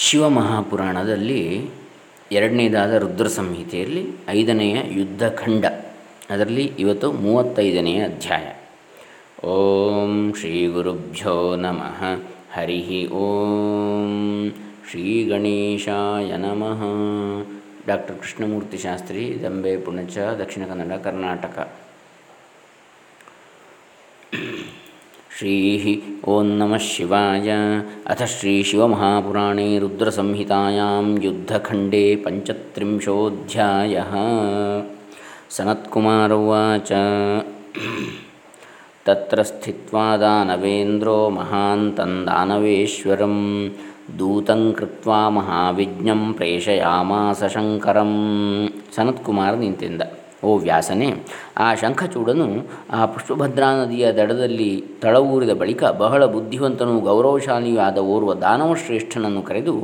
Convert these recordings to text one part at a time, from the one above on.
ಶಿವಮಹಾಪುರಾಣದಲ್ಲಿ ಎರಡನೇದಾದ ರುದ್ರ ಸಂಹಿತೆಯಲ್ಲಿ ಐದನೆಯ ಯುದ್ಧಖಂಡ ಅದರಲ್ಲಿ ಇವತ್ತು ಮೂವತ್ತೈದನೆಯ ಅಧ್ಯಾಯ. ಓಂ ಶ್ರೀ ಗುರುಭ್ಯೋ ನಮಃ. ಹರಿ ಓಂ ಶ್ರೀ ಗಣೇಶಾಯ ನಮಃ. ಡಾಕ್ಟರ್ ಕೃಷ್ಣಮೂರ್ತಿ ಶಾಸ್ತ್ರಿ, ದಂಬೆ ಪುಣಚ, ದಕ್ಷಿಣ ಕನ್ನಡ, ಕರ್ನಾಟಕ. ಶ್ರೀ ಓಂ ನಮಃ ಶಿವಾಯ ಅಥ ಶ್ರೀ ಶಿವಮಹಾಪುರಾಣೇ ರುದ್ರಸಂಹಿತಾಯಾಂ ಯುದ್ಧಖಂಡೇ ಪಂಚತ್ರಿಂಶೋಧ್ಯಾಯ ಸನತ್ಕುಮಾರ ಉವಾಚ ತತ್ರ ಸ್ಥಿತ್ವಾ ದಾನವೇಂದ್ರೋ ಮಹಾಂತಂ ದಾನವೇಶ್ವರಂ ದೂತಂ ಕೃತ್ವಾ ಮಹಾವಿಜ್ಞಂ ಪ್ರೇಷಯಾಮಾಸ ಶಂಕರಂ ಸನತ್ಕುಮಾರ ನಿಂತಿಂದ ಓ ವ್ಯಾಸನೇ, ಆ ಶಂಖಚೂಡನು ಆ ಪುಷ್ಪಭದ್ರಾ ನದಿಯ ದಡದಲ್ಲಿ ತಳವೂರಿದ ಬಳಿಕ ಬಹಳ ಬುದ್ಧಿವಂತನೂ ಗೌರವಶಾಲಿಯೂ ಆದ ಓರ್ವ ದಾನವಶ್ರೇಷ್ಠನನ್ನು ಕರೆದು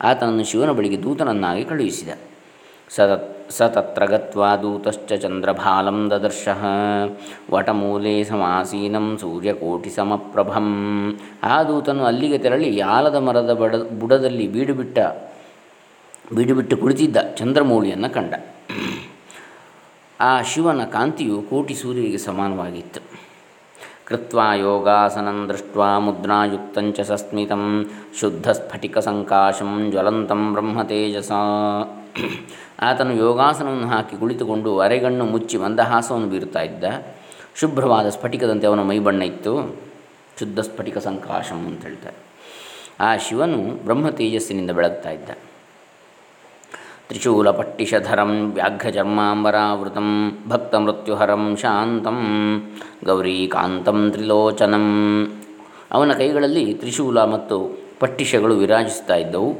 ಆತನನ್ನು ಶಿವನ ಬಳಿಗೆ ದೂತನನ್ನಾಗಿ ಕಳುಹಿಸಿದ. ಸ ಸ ತತ್ರ ಗತ್ವಾ ದೂತಶ್ಚ ಚಂದ್ರಭಾಲಂ ದದರ್ಶಃ, ವಟಮೂಲೆ ಸಮಾಸೀನಂ ಸೂರ್ಯಕೋಟಿ ಸಮಪ್ರಭಂ. ಆ ದೂತನು ಅಲ್ಲಿಗೆ ತೆರಳಿ ಆಲದ ಮರದ ಬಡ, ಬುಡದಲ್ಲಿ ಬೀಡುಬಿಟ್ಟ, ಬೀಡುಬಿಟ್ಟು ಕುಳಿತಿದ್ದ ಚಂದ್ರಮೌಳಿಯನ್ನು ಕಂಡ. ಆ ಶಿವನ ಕಾಂತಿಯು ಕೋಟಿ ಸೂರ್ಯನಿಗೆ ಸಮಾನವಾಗಿತ್ತು. ಕೃತ್ವಾ ಯೋಗಾಸನಂ ದೃಷ್ಟ ಮುದ್ರಾಯುಕ್ತಂಚ ಸಸ್ಮಿತಂ ಶುದ್ಧ ಸ್ಫಟಿಕ ಸಂಕಾಶಂ ಜ್ವಲಂತಂ ಬ್ರಹ್ಮತೇಜಸ ಆತನು ಯೋಗಾಸನವನ್ನು ಹಾಕಿ ಕುಳಿತುಕೊಂಡು ಅರೆಗಣ್ಣು ಮುಚ್ಚಿ ಮಂದಹಾಸವನ್ನು ಬೀರುತ್ತಾ ಇದ್ದ. ಶುಭ್ರವಾದ ಸ್ಫಟಿಕದಂತೆ ಅವನ ಮೈಬಣ್ಣ ಇತ್ತು. ಶುದ್ಧ ಸ್ಫಟಿಕ ಸಂಕಾಶಂ ಅಂತ ಹೇಳ್ತಾರೆ. ಆ ಶಿವನು ಬ್ರಹ್ಮ ತೇಜಸ್ಸಿನಿಂದ ಬೆಳಗ್ತಾ ಇದ್ದ. ತ್ರಿಶೂಲಪಟ್ಟಿಷಧರಂ ವ್ಯಾಘ್ರಚರ್ಮಾಂಬರಾವೃತಂ ಭಕ್ತಮೃತ್ಯುಹರಂ ಶಾಂತಂ ಗೌರೀಕಾಂತಂ ತ್ರಿಲೋಚನಂ ಅವನ ಕೈಗಳಲ್ಲಿ ತ್ರಿಶೂಲ ಮತ್ತು ಪಟ್ಟಿಷಗಳು ವಿರಾಜಿಸ್ತಾ ಇದ್ದವು.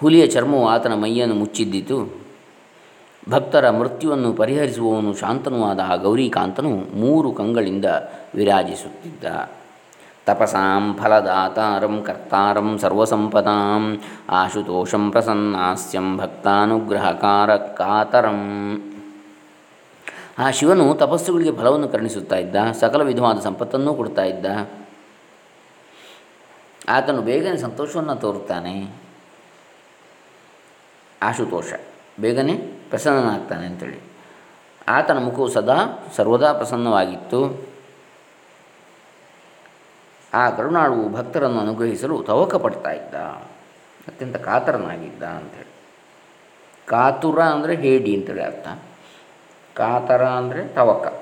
ಹುಲಿಯ ಚರ್ಮವು ಆತನ ಮೈಯನ್ನು ಮುಚ್ಚಿದ್ದಿತು. ಭಕ್ತರ ಮೃತ್ಯುವನ್ನು ಪರಿಹರಿಸುವವನು ಶಾಂತನೂ ಆದ ಆ ಗೌರೀಕಾಂತನು ಮೂರು ಕಂಗಳಿಂದ ವಿರಾಜಿಸುತ್ತಿದ್ದ. ತಪಸಾಂ ಫಲದಾತಾರಂ ಕರ್ತಾರಂ ಸರ್ವಸಂಪದಾಂ ಆಶುತೋಷಂ ಪ್ರಸನ್ನಾಸ್ಯಂ ಭಕ್ತಾನುಗ್ರಹಕಾರ ಕಾತರಂ ಆ ಶಿವನು ತಪಸ್ಸುಗಳಿಗೆ ಫಲವನ್ನು ಕರುಣಿಸುತ್ತಾ ಇದ್ದ, ಸಕಲ ವಿಧವಾದ ಸಂಪತ್ತನ್ನು ಕೊಡ್ತಾ ಇದ್ದ. ಆತನು ಬೇಗನೆ ಸಂತೋಷವನ್ನು ತೋರುತ್ತಾನೆ. ಆಶುತೋಷ, ಬೇಗನೆ ಪ್ರಸನ್ನನಾಗ್ತಾನೆ ಅಂತೇಳಿ. ಆತನ ಮುಖವು ಸದಾ ಸರ್ವದಾ ಪ್ರಸನ್ನವಾಗಿತ್ತು. ಆ ಕರುಣಾಳುವು ಭಕ್ತರನ್ನು ಅನುಗ್ರಹಿಸಲು ತವಕ ಪಡ್ತಾ ಇದ್ದ. ಅತ್ಯಂತ ಕಾತರನಾಗಿದ್ದ ಅಂಥೇಳಿ ಕಾತುರ ಅಂದರೆ ಹೇಡಿ ಅಂತೇಳಿ ಅರ್ಥ. ಕಾತರ ಅಂದರೆ ತವಕ.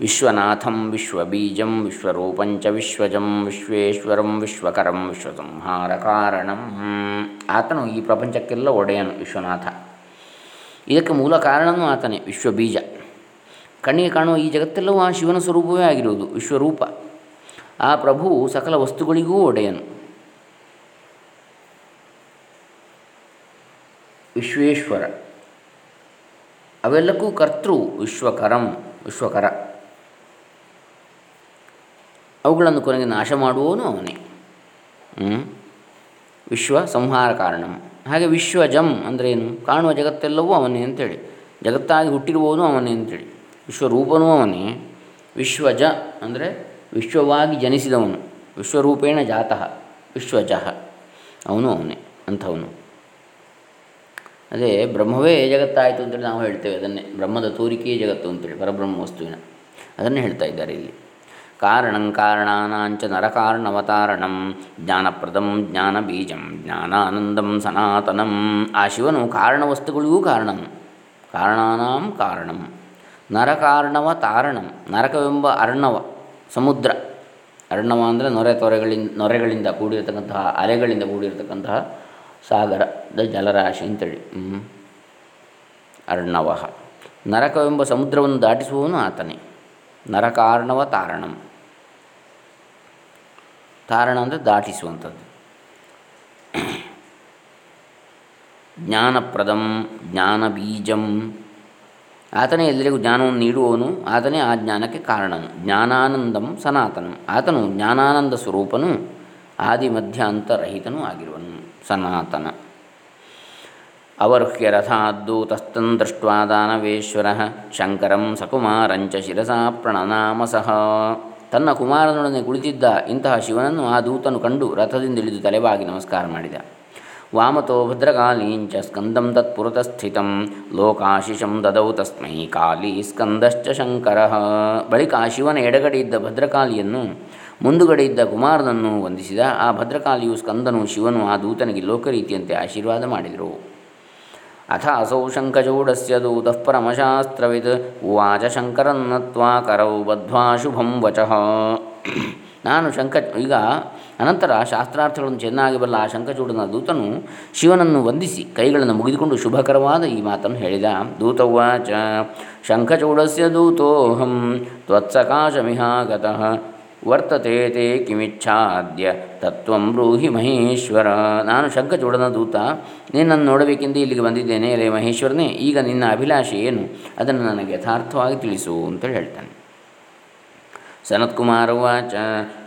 ವಿಶ್ವನಾಥಂ ವಿಶ್ವಬೀಜಂ ವಿಶ್ವರೂಪಂಚ ವಿಶ್ವಜಂ ವಿಶ್ವೇಶ್ವರಂ ವಿಶ್ವಕರಂ ವಿಶ್ವಸಂಹಾರ ಕಾರಣಂ. ಆತನು ಈ ಪ್ರಪಂಚಕ್ಕೆಲ್ಲ ಒಡೆಯನು ವಿಶ್ವನಾಥ. ಇದಕ್ಕೆ ಮೂಲ ಕಾರಣನೂ ಆತನೇ, ವಿಶ್ವಬೀಜ. ಕಣ್ಣಿಗೆ ಕಾಣುವ ಈ ಜಗತ್ತೆಲ್ಲವೂ ಆ ಶಿವನ ಸ್ವರೂಪವೇ ಆಗಿರುವುದು, ವಿಶ್ವರೂಪ. ಆ ಪ್ರಭು ಸಕಲ ವಸ್ತುಗಳಿಗೂ ಒಡೆಯನು. ವಿಶ್ವೇಶ್ವರ. ಅವೆಲ್ಲಕ್ಕೂ ಕರ್ತೃ, ವಿಶ್ವಕರಂ, ವಿಶ್ವಕರ. ಅವುಗಳನ್ನು ಕೊನೆಗೆ ನಾಶ ಮಾಡುವವನು ಅವನೇ. ವಿಶ್ವ ಸಂಹಾರ ಕಾರಣಂ. ಹಾಗೆ ವಿಶ್ವಜಂ ಅಂದ್ರೇನು ಕಾಣುವ ಜಗತ್ತೆಲ್ಲವೂ ಅವನೇ ಅಂತೇಳಿ. ಜಗತ್ತಾಗಿ ಹುಟ್ಟಿರುವವನು ಅವನೇ ಅಂತೇಳಿ. ವಿಶ್ವರೂಪನೂ ಅವನೇ ವಿಶ್ವಜ ಅಂದರೆ ವಿಶ್ವವಾಗಿ ಜನಿಸಿದವನು. ವಿಶ್ವರೂಪೇಣ ಜಾತಃ, ವಿಶ್ವಜಃ. ಅವನು ಅವನೇ, ಅಂಥವನು. ಅದೇ ಬ್ರಹ್ಮವೇ ಜಗತ್ತಾಯಿತು ಅಂತೇಳಿ ನಾವು ಹೇಳ್ತೇವೆ ಅದನ್ನೇ. ಬ್ರಹ್ಮದ ತೋರಿಕೆಯೇ ಜಗತ್ತು ಅಂತೇಳಿ, ಪರಬ್ರಹ್ಮ ವಸ್ತುವಿನ. ಅದನ್ನೇ ಹೇಳ್ತಾ ಇದ್ದಾರೆ ಇಲ್ಲಿ. ಕಾರಣಂ ಕಾರಣಾನಾಂಚ ನರಕಾರಣವತಾರಣಂ, ಜ್ಞಾನಪ್ರದಂ ಜ್ಞಾನಬೀಜಂ, ಜ್ಞಾನಾನಂದಂ ಸನಾತನಂ. ಆ ಶಿವನು ಕಾರಣ ವಸ್ತುಗಳಿಗೂ ಕಾರಣನು. ಕಾರಣಾನಾಂ ಕಾರಣಂ. ನರಕಾರ್ಣವ ತಾರಣಂ. ನರಕವೆಂಬ ಅರ್ಣವ, ಸಮುದ್ರ. ಅರ್ಣವ ಅಂದರೆ ನೊರೆ ತೊರೆಗಳಿಂದ, ನೊರೆಗಳಿಂದ ಕೂಡಿರತಕ್ಕಂತಹ, ಅಲೆಗಳಿಂದ ಕೂಡಿರತಕ್ಕಂತಹ ಸಾಗರದ ಜಲರಾಶಿ ಅಂತೇಳಿ. ಅರ್ಣವ. ನರಕವೆಂಬ ಸಮುದ್ರವನ್ನು ದಾಟಿಸುವವನು ಆತನೇ. ನರಕಾರ್ಣವ ತಾರಣಂ. ತಾರಣ ಅಂದರೆ ದಾಟಿಸುವಂಥದ್ದು. ಜ್ಞಾನಪ್ರದಂ, ಜ್ಞಾನಬೀಜಂ ಆತನೇ ಎಲ್ಲರಿಗೂ ಜ್ಞಾನವನ್ನು ನೀಡುವವನು, ಆತನೇ ಆ ಜ್ಞಾನಕ್ಕೆ ಕಾರಣನು. ಜ್ಞಾನಾನಂದಂ ಸನಾತನಂ. ಆತನು ಜ್ಞಾನಾನಂದ ಸ್ವರೂಪನು, ಆದಿ ಮಧ್ಯಾಂತರಹಿತನೂ ಆಗಿರುವನು. ಸನಾತನ. ಅವರುಹ್ಯ ರಥಾದ್ದೂತಸ್ತಂ ದೃಷ್ಟ್ವಾ ದಾನವೇಶ್ವರ, ಶಂಕರಂ ಸಕುಮಾರಂಚ ಶಿರಸಾ ಪ್ರಣನಾಮ ಸಹ ತನ್ನ ಕುಮಾರನೊಡನೆ ಕುಳಿತಿದ್ದ ಇಂತಹ ಶಿವನನ್ನು ಆ ದೂತನು ಕಂಡು ರಥದಿಂದ ಇಳಿದು ತಲೆಬಾಗಿ ನಮಸ್ಕಾರ ಮಾಡಿದ. ವಾಮತೋ ಭದ್ರಕಾಲೀಂಚ ಸ್ಕಂದಂ ತತ್ಪುರತಸ್ಥಿತಂ ಲೋಕಾಶಿಷಂ ದದೌ ತಸ್ಮೈ ಕಾಲಿ ಸ್ಕಂದಶ್ಚ ಶಂಕರ ಬಳಿಕ ಶಿವನ ಇದ್ದ ಭದ್ರಕಾಲಿಯನ್ನು ಮುಂದುಗಡೆ ಇದ್ದ ಕುಮಾರನನ್ನು ವಂದಿಸಿದ ಆ ಭದ್ರಕಾಲಿಯು ಸ್ಕಂದನು ಶಿವನು ಆ ದೂತನಿಗೆ ಲೋಕರೀತಿಯಂತೆ ಆಶೀರ್ವಾದ ಮಾಡಿದರು. ಅಥ ಅಸೌ ಶಂಖಚೂಡಸ್ಯ ದೂತಃ ಪರಮಶಾಸ್ತ್ರವಿದ್, ಉವಾಚ ಶಂಕರನ್ನತ್ವಾ ಕರೌ ಬದ್ಧ್ವಾ ಶುಭಂ ವಚಃ। ನಾನು ಶಂಕ, ಈಗ ಅನಂತರ ಶಾಸ್ತ್ರಾರ್ಥಗಳನ್ನು ಚೆನ್ನಾಗಿ ಬಲ್ಲ ಆ ಶಂಖಚೂಡನ ದೂತನು ಶಿವನನ್ನು ವಂದಿಸಿ ಕೈಗಳನ್ನು ಮುಗಿದುಕೊಂಡು ಶುಭಕರವಾದ ಈ ಮಾತನ್ನು ಹೇಳಿದ. ದೂತವಾಚ ಶಂಖಚೂಡಸ್ಯ ದೂತೋಹಂ ತ್ವತ್ಸಕಾಶಮಿಹಾಗತಃ ವರ್ತತೆ ತೇ ಕಿಮಿಚ್ಛಾದ್ಯ ತತ್ವಂ ಬ್ರೂಹಿ ಮಹೇಶ್ವರ. ನಾನು ಶಂಖಚೂಡನ ದೂತ, ನಿನ್ನನ್ನು ನೋಡಬೇಕೆಂದು ಇಲ್ಲಿಗೆ ಬಂದಿದ್ದೇನೆ ರೇ ಮಹೇಶ್ವರನೇ, ಈಗ ನಿನ್ನ ಅಭಿಲಾಷೆ ಏನು? ಅದನ್ನು ನನಗೆ ಯಥಾರ್ಥವಾಗಿ ತಿಳಿಸು ಅಂತೇಳಿ ಹೇಳ್ತಾನೆ. ಸನತ್ಕುಮಾರ ಉಚ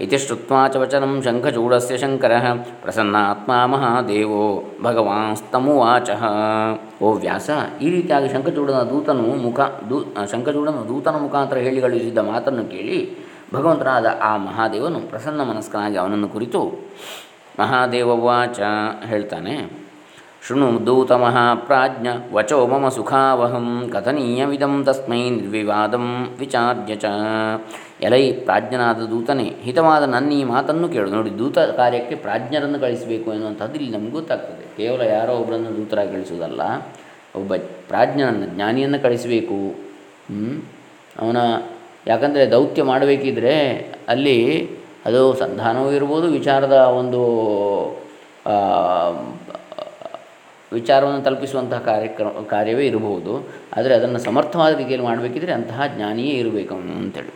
ಇತಿ ಶ್ರುತ್ವಾ ಚ ವಚನಂ ಶಂಖಚೂಡಸ್ಯ ಶಂಕರ ಪ್ರಸನ್ನಾತ್ಮ ಮಹಾದೇವೋ ಭಗವಾನ್ಸ್ತಮುವಾಚ ಓ ವ್ಯಾಸ ಈ ರೀತಿಯಾಗಿ ಶಂಖಚೂಡನ ದೂತನು ಮುಖ, ದೂ ಶಂಖಚೂಡನ ದೂತನ ಮುಖಾಂತರ ಹೇಳಿ ಕಳುಹಿಸಿದ್ದ ಮಾತನ್ನು ಕೇಳಿ ಭಗವಂತನಾದ ಆ ಮಹಾದೇವನು ಪ್ರಸನ್ನ ಮನಸ್ಕನಾಗಿ ಅವನನ್ನು ಕುರಿತು ಮಹಾದೇವವಾಚ ಹೇಳ್ತಾನೆ. ಶೃಣು ದೂತ ಮಹಾಪ್ರಾಜ್ಞ, ವಚೋ ಮಮ ಸುಖಾವಹಂ, ಕಥನೀಯವಿದಂ ತಸ್ಮೈ ನಿರ್ವಿವಾದಂ ವಿಚಾರ್ಯ ಚ. ಎಲೈ ಪ್ರಾಜ್ಞನಾದ ದೂತನೇ, ಹಿತವಾದ ನನ್ನ ಈ ಮಾತನ್ನು ಕೇಳು. ನೋಡಿ, ದೂತ ಕಾರ್ಯಕ್ಕೆ ಪ್ರಾಜ್ಞರನ್ನು ಕಳಿಸಬೇಕು ಎನ್ನುವಂಥದ್ದು ಇಲ್ಲಿ ನಮ್ಗೆ ಗೊತ್ತಾಗ್ತದೆ. ಕೇವಲ ಯಾರೋ ಒಬ್ಬರನ್ನು ದೂತರಾಗಿ ಕಳಿಸುವುದಲ್ಲ, ಒಬ್ಬ ಪ್ರಾಜ್ಞನನ್ನು, ಜ್ಞಾನಿಯನ್ನು ಕಳಿಸಬೇಕು. ಅವನ ಯಾಕಂದರೆ ದೌತ್ಯ ಮಾಡಬೇಕಿದ್ರೆ ಅಲ್ಲಿ ಅದು ಸಂಧಾನವೂ ಇರ್ಬೋದು, ವಿಚಾರದ ಒಂದು ವಿಚಾರವನ್ನು ತಲುಪಿಸುವಂತಹ ಕಾರ್ಯಕ್ರಮ, ಕಾರ್ಯವೇ ಇರಬಹುದು ಆದರೆ ಅದನ್ನು ಸಮರ್ಥವಾದ ರೀತಿಯಲ್ಲಿ ಮಾಡಬೇಕಿದ್ರೆ ಅಂತಹ ಜ್ಞಾನಿಯೇ ಇರಬೇಕು ಅಂತೇಳಿ.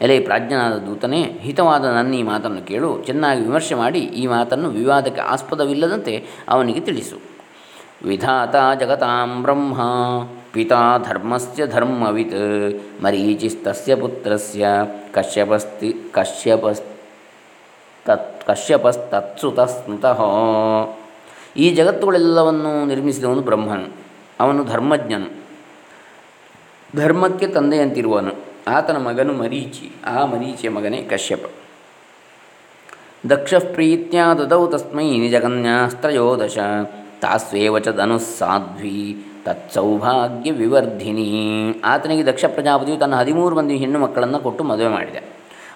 ಎಲೆ ಪ್ರಾಜ್ಞನಾದ ದೂತನೇ, ಹಿತವಾದ ನನ್ನ ಈ ಮಾತನ್ನು ಕೇಳು. ಚೆನ್ನಾಗಿ ವಿಮರ್ಶೆ ಮಾಡಿ, ಈ ಮಾತನ್ನು ವಿವಾದಕ್ಕೆ ಆಸ್ಪದವಿಲ್ಲದಂತೆ ಅವನಿಗೆ ತಿಳಿಸು. ವಿಧಾತ ಜಗತಾಂ ಬ್ರಹ್ಮ, ಪಿತಾ ಧರ್ಮಸ್ಯ ಧರ್ಮವಿತ್, ಮರೀಚಿಸ್ತಸ್ಯ ಪುತ್ರಸ್ಯ ಕಶ್ಯಪಸ್ತಿ ಕಶ್ಯಪಸ್ ತತ್ ಕಶ್ಯಪಸ್ತತ್ಸುತಸ್ಮೃತಃ. ಈ ಜಗತ್ತುಗಳೆಲ್ಲವನ್ನು ನಿರ್ಮಿಸಿದವನು ಬ್ರಹ್ಮನು. ಅವನು ಧರ್ಮಜ್ಞನು. ಧರ್ಮಕ್ಕೆ ತಂದೆಯಂತಿರುವನು. ಆತನ ಮಗನು ಮರೀಚಿ, ಆ ಮರೀಚಿಯ ಮಗನೇ ಕಶ್ಯಪ. ದಕ್ಷ ಪ್ರೀತ್ಯ ದದೌ ತಸ್ಮೈ ನಿಜಗನ್ಯಾಸ್ತ್ರಯೋದಶ ತಾಸ್ವೇವ ಚ ಧನುಸ್ಸಾಧ್ವಿ ತತ್ಸೌಭಾಗ್ಯ ವಿವರ್ಧಿನಿ. ಆತನಿಗೆ ದಕ್ಷ ಪ್ರಜಾಪತಿಯು ತನ್ನ ಹದಿಮೂರು ಮಂದಿ ಹೆಣ್ಣು ಮಕ್ಕಳನ್ನು ಕೊಟ್ಟು ಮದುವೆ ಮಾಡಿದೆ.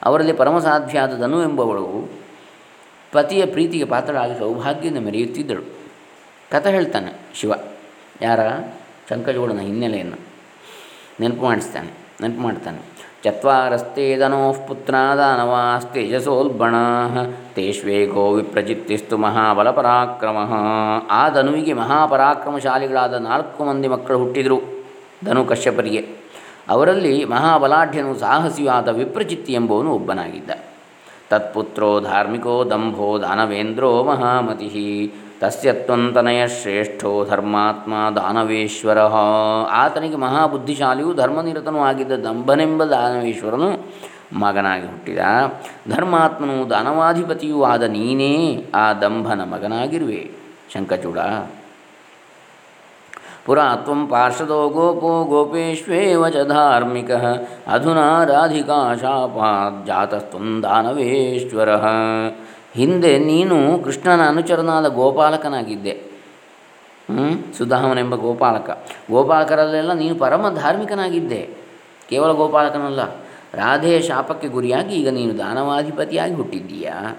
ಅವರಲ್ಲಿ ಪರಮಸಾಧ್ವಿಯಾದ ಧನು ಎಂಬವಳು ಪತಿಯ ಪ್ರೀತಿಗೆ ಪಾತ್ರಳಾಗಿ ಸೌಭಾಗ್ಯದಿಂದ ಮೆರೆಯುತ್ತಿದ್ದಳು. ಕಥ ಹೇಳ್ತಾನೆ ಶಿವ. ಯಾರ? ಶಂಕಜೋಡನ ಹಿನ್ನೆಲೆಯನ್ನು ನೆನಪು ಮಾಡಿಸ್ತಾನೆ. ನೆನಪು ಮಾಡ್ತಾನೆ ಚತ್ವಾರಸ್ತೆ ಧನೋಃ ಪುತ್ರ ದಾನವಾಸ್ತೇಜಸೋಲ್ಬಣ ಪ್ರಜಿತ್ತಿಸ್ತು ವಿಪ್ರಚಿತ್ತಿಸ್ತು ಮಹಾಬಲಪರಾಕ್ರಮ. ಆ ಧನುವಿಗೆ ಮಹಾಪರಾಕ್ರಮಶಾಲಿಗಳಾದ ನಾಲ್ಕು ಮಂದಿ ಮಕ್ಕಳು ಹುಟ್ಟಿದರು ಧನು ಕಶ್ಯಪರಿಗೆ. ಅವರಲ್ಲಿ ಮಹಾಬಲಾಢ್ಯನು ಸಾಹಸಿಯೂ ಆದ ವಿಪ್ರಚಿತ್ತಿ ಎಂಬುವನು ಒಬ್ಬನಾಗಿದ್ದ. ತತ್ಪುತ್ರೋ ಧಾರ್ಮಿಕೋ ದಂಭೋ ದಾನವೇಂದ್ರೋ ಮಹಾಮತಿ. ತಸ್ಯ ತ್ವಂತನಯ ಶ್ರೇಷ್ಠೋ ಧರ್ಮಾತ್ಮ ದಾನವೇಶ್ವರ. ಆತನಿಗೆ ಮಹಾಬುದ್ಧಿಶಾಲಿಯು ಧರ್ಮನಿರತನೂ ಆಗಿದ್ದ ದಂಭನೆಂಬ ದಾನವೇಶ್ವರನು ಮಗನಾಗಿ ಹುಟ್ಟಿದ. ಧರ್ಮಾತ್ಮನು ದಾನವಾಧಿಪತಿಯೂ ಆದ ನೀನೇ ಆ ದಂಭನ ಮಗನಾಗಿರುವೆ. ಶಂಕಚೂಡ. ಪುರಾ ತ್ವಂ ಗೋಪೋ ಗೋಪೇಶ್ವೇವ ಚ ಧಾರ್ಮಿಕ. ಅಧುನಾ ರಾಧಿಕಾ ಶಾಪಾತ್ ಜಾತಸ್ತ್ವಂ ದಾನವೇಶ್ವರ. ಹಿಂದೆ ನೀನು ಕೃಷ್ಣನ ಅನುಚರನಾದ ಗೋಪಾಲಕನಾಗಿದ್ದೆ. ಸುಧಾಮನೆಂಬ ಗೋಪಾಲಕ. ಗೋಪಾಲಕರಲ್ಲೆಲ್ಲ ನೀನು ಪರಮ ಧಾರ್ಮಿಕನಾಗಿದ್ದೆ. ಕೇವಲ ಗೋಪಾಲಕನಲ್ಲ ರಾಧೆಯ ಶಾಪಕ್ಕೆ ಗುರಿಯಾಗಿ ಈಗ ನೀನು ದಾನವಾಧಿಪತಿಯಾಗಿ ಹುಟ್ಟಿದ್ದೀಯಾ?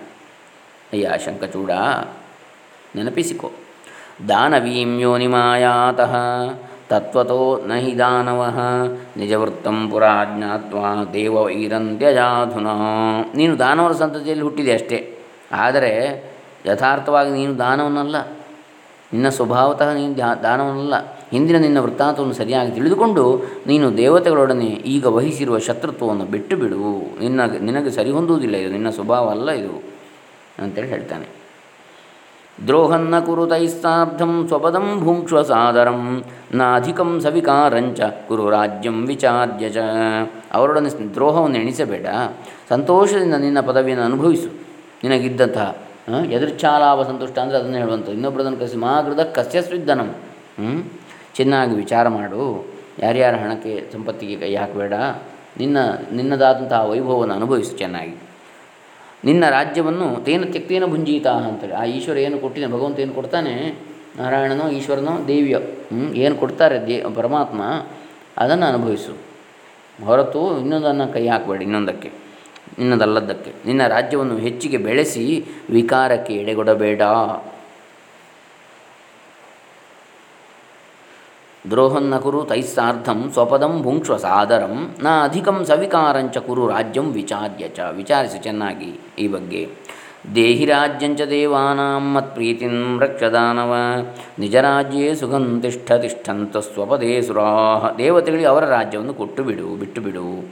ಅಯ್ಯ ಶಂಕಚೂಡ ನೆನಪಿಸಿಕೊ. ದಾನವೀಂ ಯೋನಿಮಾಯಾತಃ ತತ್ವತೋ ನ ಹಿ ದಾನವ, ನಿಜವೃತ್ತಂ ಪುರಾ ದೇವ ದೇವವೈರಂತ್ಯಜಾಧುನ. ನೀನು ದಾನವರ ಸಂತತಿಯಲ್ಲಿ ಹುಟ್ಟಿದೆ ಅಷ್ಟೇ. ಆದರೆ ಯಥಾರ್ಥವಾಗಿ ನೀನು ದಾನವನಲ್ಲ. ನಿನ್ನ ಸ್ವಭಾವತಃ ನೀನು ದಾನವನಲ್ಲ. ಹಿಂದಿನ ನಿನ್ನ ವೃತ್ತಾಂತವನ್ನು ಸರಿಯಾಗಿ ತಿಳಿದುಕೊಂಡು ನೀನು ದೇವತೆಗಳೊಡನೆ ಈಗ ವಹಿಸಿರುವ ಶತ್ರುತ್ವವನ್ನು ಬಿಟ್ಟು ಬಿಡು ನಿನ್ನ, ನಿನಗೆ ಸರಿ ಹೊಂದುವುದಿಲ್ಲ ಇದು, ನಿನ್ನ ಸ್ವಭಾವ ಅಲ್ಲ ಇದು ಅಂತೇಳಿ ಹೇಳ್ತಾನೆ. ದ್ರೋಹನ್ನ ಕುರು ತೈಸ್ತಾರ್ಧಂ ಸ್ವಪದಂ ಭುಂಕ್ಷ್ವ ಸಾದರಂ ನಾಧಿಕಂ ಸವಿಕಾರಂಚ ಕುರು ರಾಜ್ಯಂ ವಿಚಾರ್ಯ ಚ ಅವರೊಡನೆ ದ್ರೋಹವನ್ನು ಎಣಿಸಬೇಡ. ಸಂತೋಷದಿಂದ ನಿನ್ನ ಪದವಿಯನ್ನು ಅನುಭವಿಸು. ನಿನಗಿದ್ದಂತಹ ಎದುರ್ಚಾಲಾಭ ಸಂತುಷ್ಟ ಅಂದರೆ ಅದನ್ನು ಹೇಳುವಂಥದ್ದು. ಇನ್ನೊಬ್ಬರದನ್ನು ಕಸಿ ಮಾಗೃದ ಕಸ್ಯಸ್ವಿದ್ದನಂ. ಚೆನ್ನಾಗಿ ವಿಚಾರ ಮಾಡು. ಯಾರ್ಯಾರ ಹಣಕ್ಕೆ ಸಂಪತ್ತಿಗೆ ಕೈ ಹಾಕಬೇಡ. ನಿನ್ನ, ನಿನ್ನದಾದಂತಹ ವೈಭವವನ್ನು ಅನುಭವಿಸು ಚೆನ್ನಾಗಿ. ನಿನ್ನ ರಾಜ್ಯವನ್ನು ತೇನ ತ್ಯಕ್ತೇನ ಭುಂಜೀತ ಅಂತೇಳಿ. ಆ ಈಶ್ವರ ಏನು ಕೊಟ್ಟಿದ್ದಾನೆ? ಭಗವಂತ ಏನು ಕೊಡ್ತಾನೆ? ನಾರಾಯಣನೋ, ಈಶ್ವರನೋ, ದೇವಿಯೋ ಏನು ಕೊಡ್ತಾರೆ? ದೇ, ಪರಮಾತ್ಮ ಅದನ್ನು ಅನುಭವಿಸು. ಹೊರತು ಇನ್ನೊಂದನ್ನು ಕೈ ಹಾಕಬೇಡಿ ಇನ್ನೊಂದಕ್ಕೆ. ಇನ್ನೊಂದಲ್ಲದ್ದಕ್ಕೆ ನಿನ್ನ ರಾಜ್ಯವನ್ನು ಹೆಚ್ಚಿಗೆ ಬೆಳೆಸಿ ವಿಕಾರಕ್ಕೆ ಎಡೆಗೊಡಬೇಡ. ದ್ರೋಹನ್ನ ಕುರು ತೈಸ್ಸಾರ್ಧಂ ಸ್ವಪದಂ ಭುಂಕ್ಷ್ವ ಸಾದರಂ. ನ ಅಧಿಕಂ ಸವಿಕಾರಂಚ ಕುರು ರಾಜ್ಯಂ ವಿಚಾರ್ಯ ಚ. ವಿಚಾರಿಸಿ ಚೆನ್ನಾಗಿ ಈ ಬಗ್ಗೆ. ದೇಹಿ ರಾಜ್ಯಂಚ ದೇವಾನಾಂ ಮತ್ಪ್ರೀತಿಂ ರಕ್ಷದಾನವ. ನಿಜ ರಾಜ್ಯೇ ಸುಖಂ ತಿಷ್ಠ ತಿಷ್ಠಂತ ಸ್ವಪದೇ ಸುರಾಹ. ದೇವತೆಗಳಿಗೆ ಅವರ ರಾಜ್ಯವನ್ನು ಕೊಟ್ಟು ಬಿಡು, ಬಿಟ್ಟು ಬಿಡು.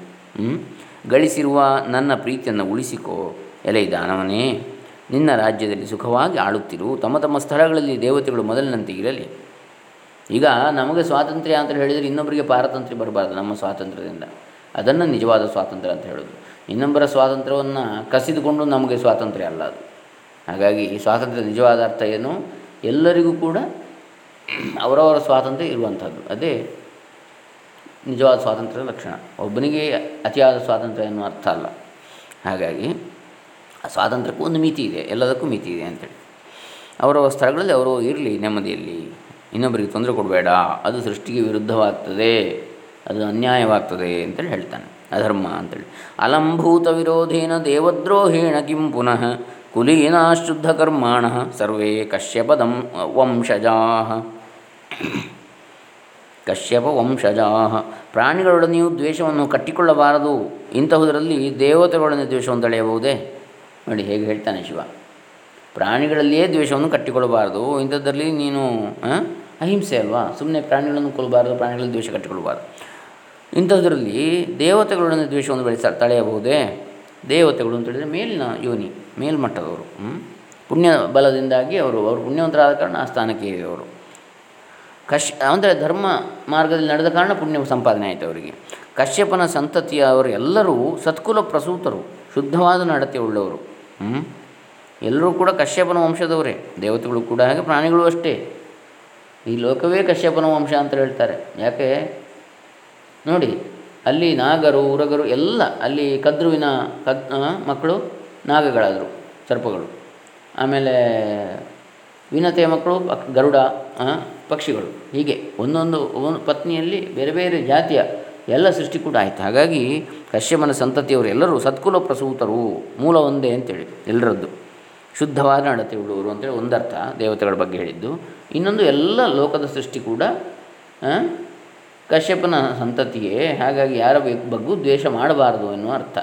ಗಳಿಸಿರುವ ನನ್ನ ಪ್ರೀತಿಯನ್ನು ಉಳಿಸಿಕೋ. ಎಲೆ ದಾನವನೇ, ನಿನ್ನ ರಾಜ್ಯದಲ್ಲಿ ಸುಖವಾಗಿ ಆಳುತ್ತಿರು. ತಮ್ಮ ತಮ್ಮ ಸ್ಥಳಗಳಲ್ಲಿ ದೇವತೆಗಳು ಮೊದಲಿನಂತೆ ಇರಲಿ. ಈಗ ನಮಗೆ ಸ್ವಾತಂತ್ರ್ಯ ಅಂತ ಹೇಳಿದರೆ ಇನ್ನೊಬ್ಬರಿಗೆ ಪಾರತಂತ್ರ್ಯ ಬರಬಾರ್ದು ನಮ್ಮ ಸ್ವಾತಂತ್ರ್ಯದಿಂದ. ಅದನ್ನು ನಿಜವಾದ ಸ್ವಾತಂತ್ರ್ಯ ಅಂತ ಹೇಳೋದು. ಇನ್ನೊಬ್ಬರ ಸ್ವಾತಂತ್ರ್ಯವನ್ನು ಕಸಿದುಕೊಂಡು ನಮಗೆ ಸ್ವಾತಂತ್ರ್ಯ ಅಲ್ಲ ಅದು. ಹಾಗಾಗಿ ಈ ಸ್ವಾತಂತ್ರ್ಯ ನಿಜವಾದ ಅರ್ಥ ಏನು? ಎಲ್ಲರಿಗೂ ಕೂಡ ಅವರವರ ಸ್ವಾತಂತ್ರ್ಯ ಇರುವಂಥದ್ದು. ಅದೇ ನಿಜವಾದ ಸ್ವಾತಂತ್ರ್ಯದ ಲಕ್ಷಣ. ಒಬ್ಬನಿಗೆ ಅತಿಯಾದ ಸ್ವಾತಂತ್ರ್ಯ ಎನ್ನುವ ಅರ್ಥ ಅಲ್ಲ. ಹಾಗಾಗಿ ಸ್ವಾತಂತ್ರ್ಯಕ್ಕೂ ಒಂದು ಮಿತಿ ಇದೆ, ಎಲ್ಲದಕ್ಕೂ ಮಿತಿ ಇದೆ ಅಂತೇಳಿ. ಅವರವರ ಸ್ಥಳಗಳಲ್ಲಿ ಅವರು ಇರಲಿ, ನೆಮ್ಮದಿಯಲ್ಲಿ. ಇನ್ನೊಬ್ಬರಿಗೆ ತೊಂದರೆ ಕೊಡಬೇಡ, ಅದು ಸೃಷ್ಟಿಗೆ ವಿರುದ್ಧವಾಗ್ತದೆ, ಅದು ಅನ್ಯಾಯವಾಗ್ತದೆ ಅಂತೇಳಿ ಹೇಳ್ತಾನೆ, ಅಧರ್ಮ ಅಂತೇಳಿ. ಅಲಂಭೂತ ವಿರೋಧೇನ ದೇವದ್ರೋಹೇಣ ಕಿಂ ಪುನಃ ಕುಲೀನಾಶುದ್ಧ ಕರ್ಮಾಣ, ಸರ್ವೇ ಕಶ್ಯಪದಂ ವಂಶಜಾ. ಕಶ್ಯಪ ವಂಶಜಾ ಪ್ರಾಣಿಗಳೊಡನೆಯೂ ದ್ವೇಷವನ್ನು ಕಟ್ಟಿಕೊಳ್ಳಬಾರದು. ಇಂತಹುದರಲ್ಲಿ ದೇವತೆಗಳೊಡನೆ ದ್ವೇಷವನ್ನು ತಳೆಯಬಹುದೇ ನೋಡಿ, ಹೇಗೆ ಹೇಳ್ತಾನೆ ಶಿವ. ಪ್ರಾಣಿಗಳಲ್ಲಿಯೇ ದ್ವೇಷವನ್ನು ಕಟ್ಟಿಕೊಳ್ಳಬಾರದು. ಇಂಥದ್ರಲ್ಲಿ ನೀನು ಅಹಿಂಸೆ ಅಲ್ವಾ? ಸುಮ್ಮನೆ ಪ್ರಾಣಿಗಳನ್ನು ಕೊಲ್ಲಬಾರದು, ಪ್ರಾಣಿಗಳಲ್ಲಿ ದ್ವೇಷ ಕಟ್ಟಿಕೊಳ್ಳಬಾರದು. ಇಂಥದ್ರಲ್ಲಿ ದೇವತೆಗಳೊಡನೆ ದ್ವೇಷವನ್ನು ಬೆಳೆಸ ತಳೆಯಬಹುದೇ ದೇವತೆಗಳು ಅಂತ ಹೇಳಿದರೆ ಮೇಲಿನ ಯೋನಿ, ಮೇಲ್ಮಟ್ಟದವರು ಪುಣ್ಯ ಬಲದಿಂದಾಗಿ ಅವರು ಅವರು ಪುಣ್ಯವಂತರಾದ ಕಾರಣ ಆ ಸ್ಥಾನಕ್ಕೆ ಅವರು ಕಶ್ ಅಂದರೆ ಧರ್ಮ ಮಾರ್ಗದಲ್ಲಿ ನಡೆದ ಕಾರಣ ಪುಣ್ಯ ಸಂಪಾದನೆ ಆಯಿತು ಅವರಿಗೆ. ಕಶ್ಯಪನ ಸಂತತಿಯವರು ಎಲ್ಲರೂ ಸತ್ಕುಲ ಪ್ರಸೂತರು, ಶುದ್ಧವಾದ ನಡತೆ ಉಳ್ಳವರು. ಎಲ್ಲರೂ ಕೂಡ ಕಶ್ಯಪನ ವಂಶದವರೇ. ದೇವತೆಗಳು ಕೂಡ ಹಾಗೆ, ಪ್ರಾಣಿಗಳು ಅಷ್ಟೇ. ಈ ಲೋಕವೇ ಕಶ್ಯಪನ ವಂಶ ಅಂತ ಹೇಳ್ತಾರೆ. ಯಾಕೆ? ನೋಡಿ, ಅಲ್ಲಿ ನಾಗರು, ಉರಗರು ಎಲ್ಲ, ಅಲ್ಲಿ ಕದ್ರುವಿನ ಕದ್ ಮಕ್ಕಳು, ನಾಗಗಳಾದರು, ಸರ್ಪಗಳು. ಆಮೇಲೆ ವಿನತೆಯ ಮಕ್ಕಳು ಗರುಡ ಪಕ್ಷಿಗಳು. ಹೀಗೆ ಒಂದೊಂದು ಒಂದು ಪತ್ನಿಯಲ್ಲಿ ಬೇರೆ ಬೇರೆ ಜಾತಿಯ ಎಲ್ಲ ಸೃಷ್ಟಿ ಕೂಡ ಆಯಿತು. ಹಾಗಾಗಿ ಕಶ್ಯಮನ ಸಂತತಿಯವರು ಎಲ್ಲರೂ ಸತ್ಕುಲ ಪ್ರಸೂತರು, ಮೂಲ ಒಂದೇ ಅಂತೇಳಿ ಎಲ್ಲರದ್ದು ಶುದ್ಧವಾದ ನಡತೆ ಉಳುವರು ಅಂತೇಳಿ ಒಂದರ್ಥ ದೇವತೆಗಳ ಬಗ್ಗೆ ಹೇಳಿದ್ದು. ಇನ್ನೊಂದು ಎಲ್ಲ ಲೋಕದ ಸೃಷ್ಟಿ ಕೂಡ ಕಶ್ಯಪನ ಸಂತತಿಯೇ. ಹಾಗಾಗಿ ಯಾರ ಬಗ್ಗೂ ದ್ವೇಷ ಮಾಡಬಾರದು ಎನ್ನುವ ಅರ್ಥ.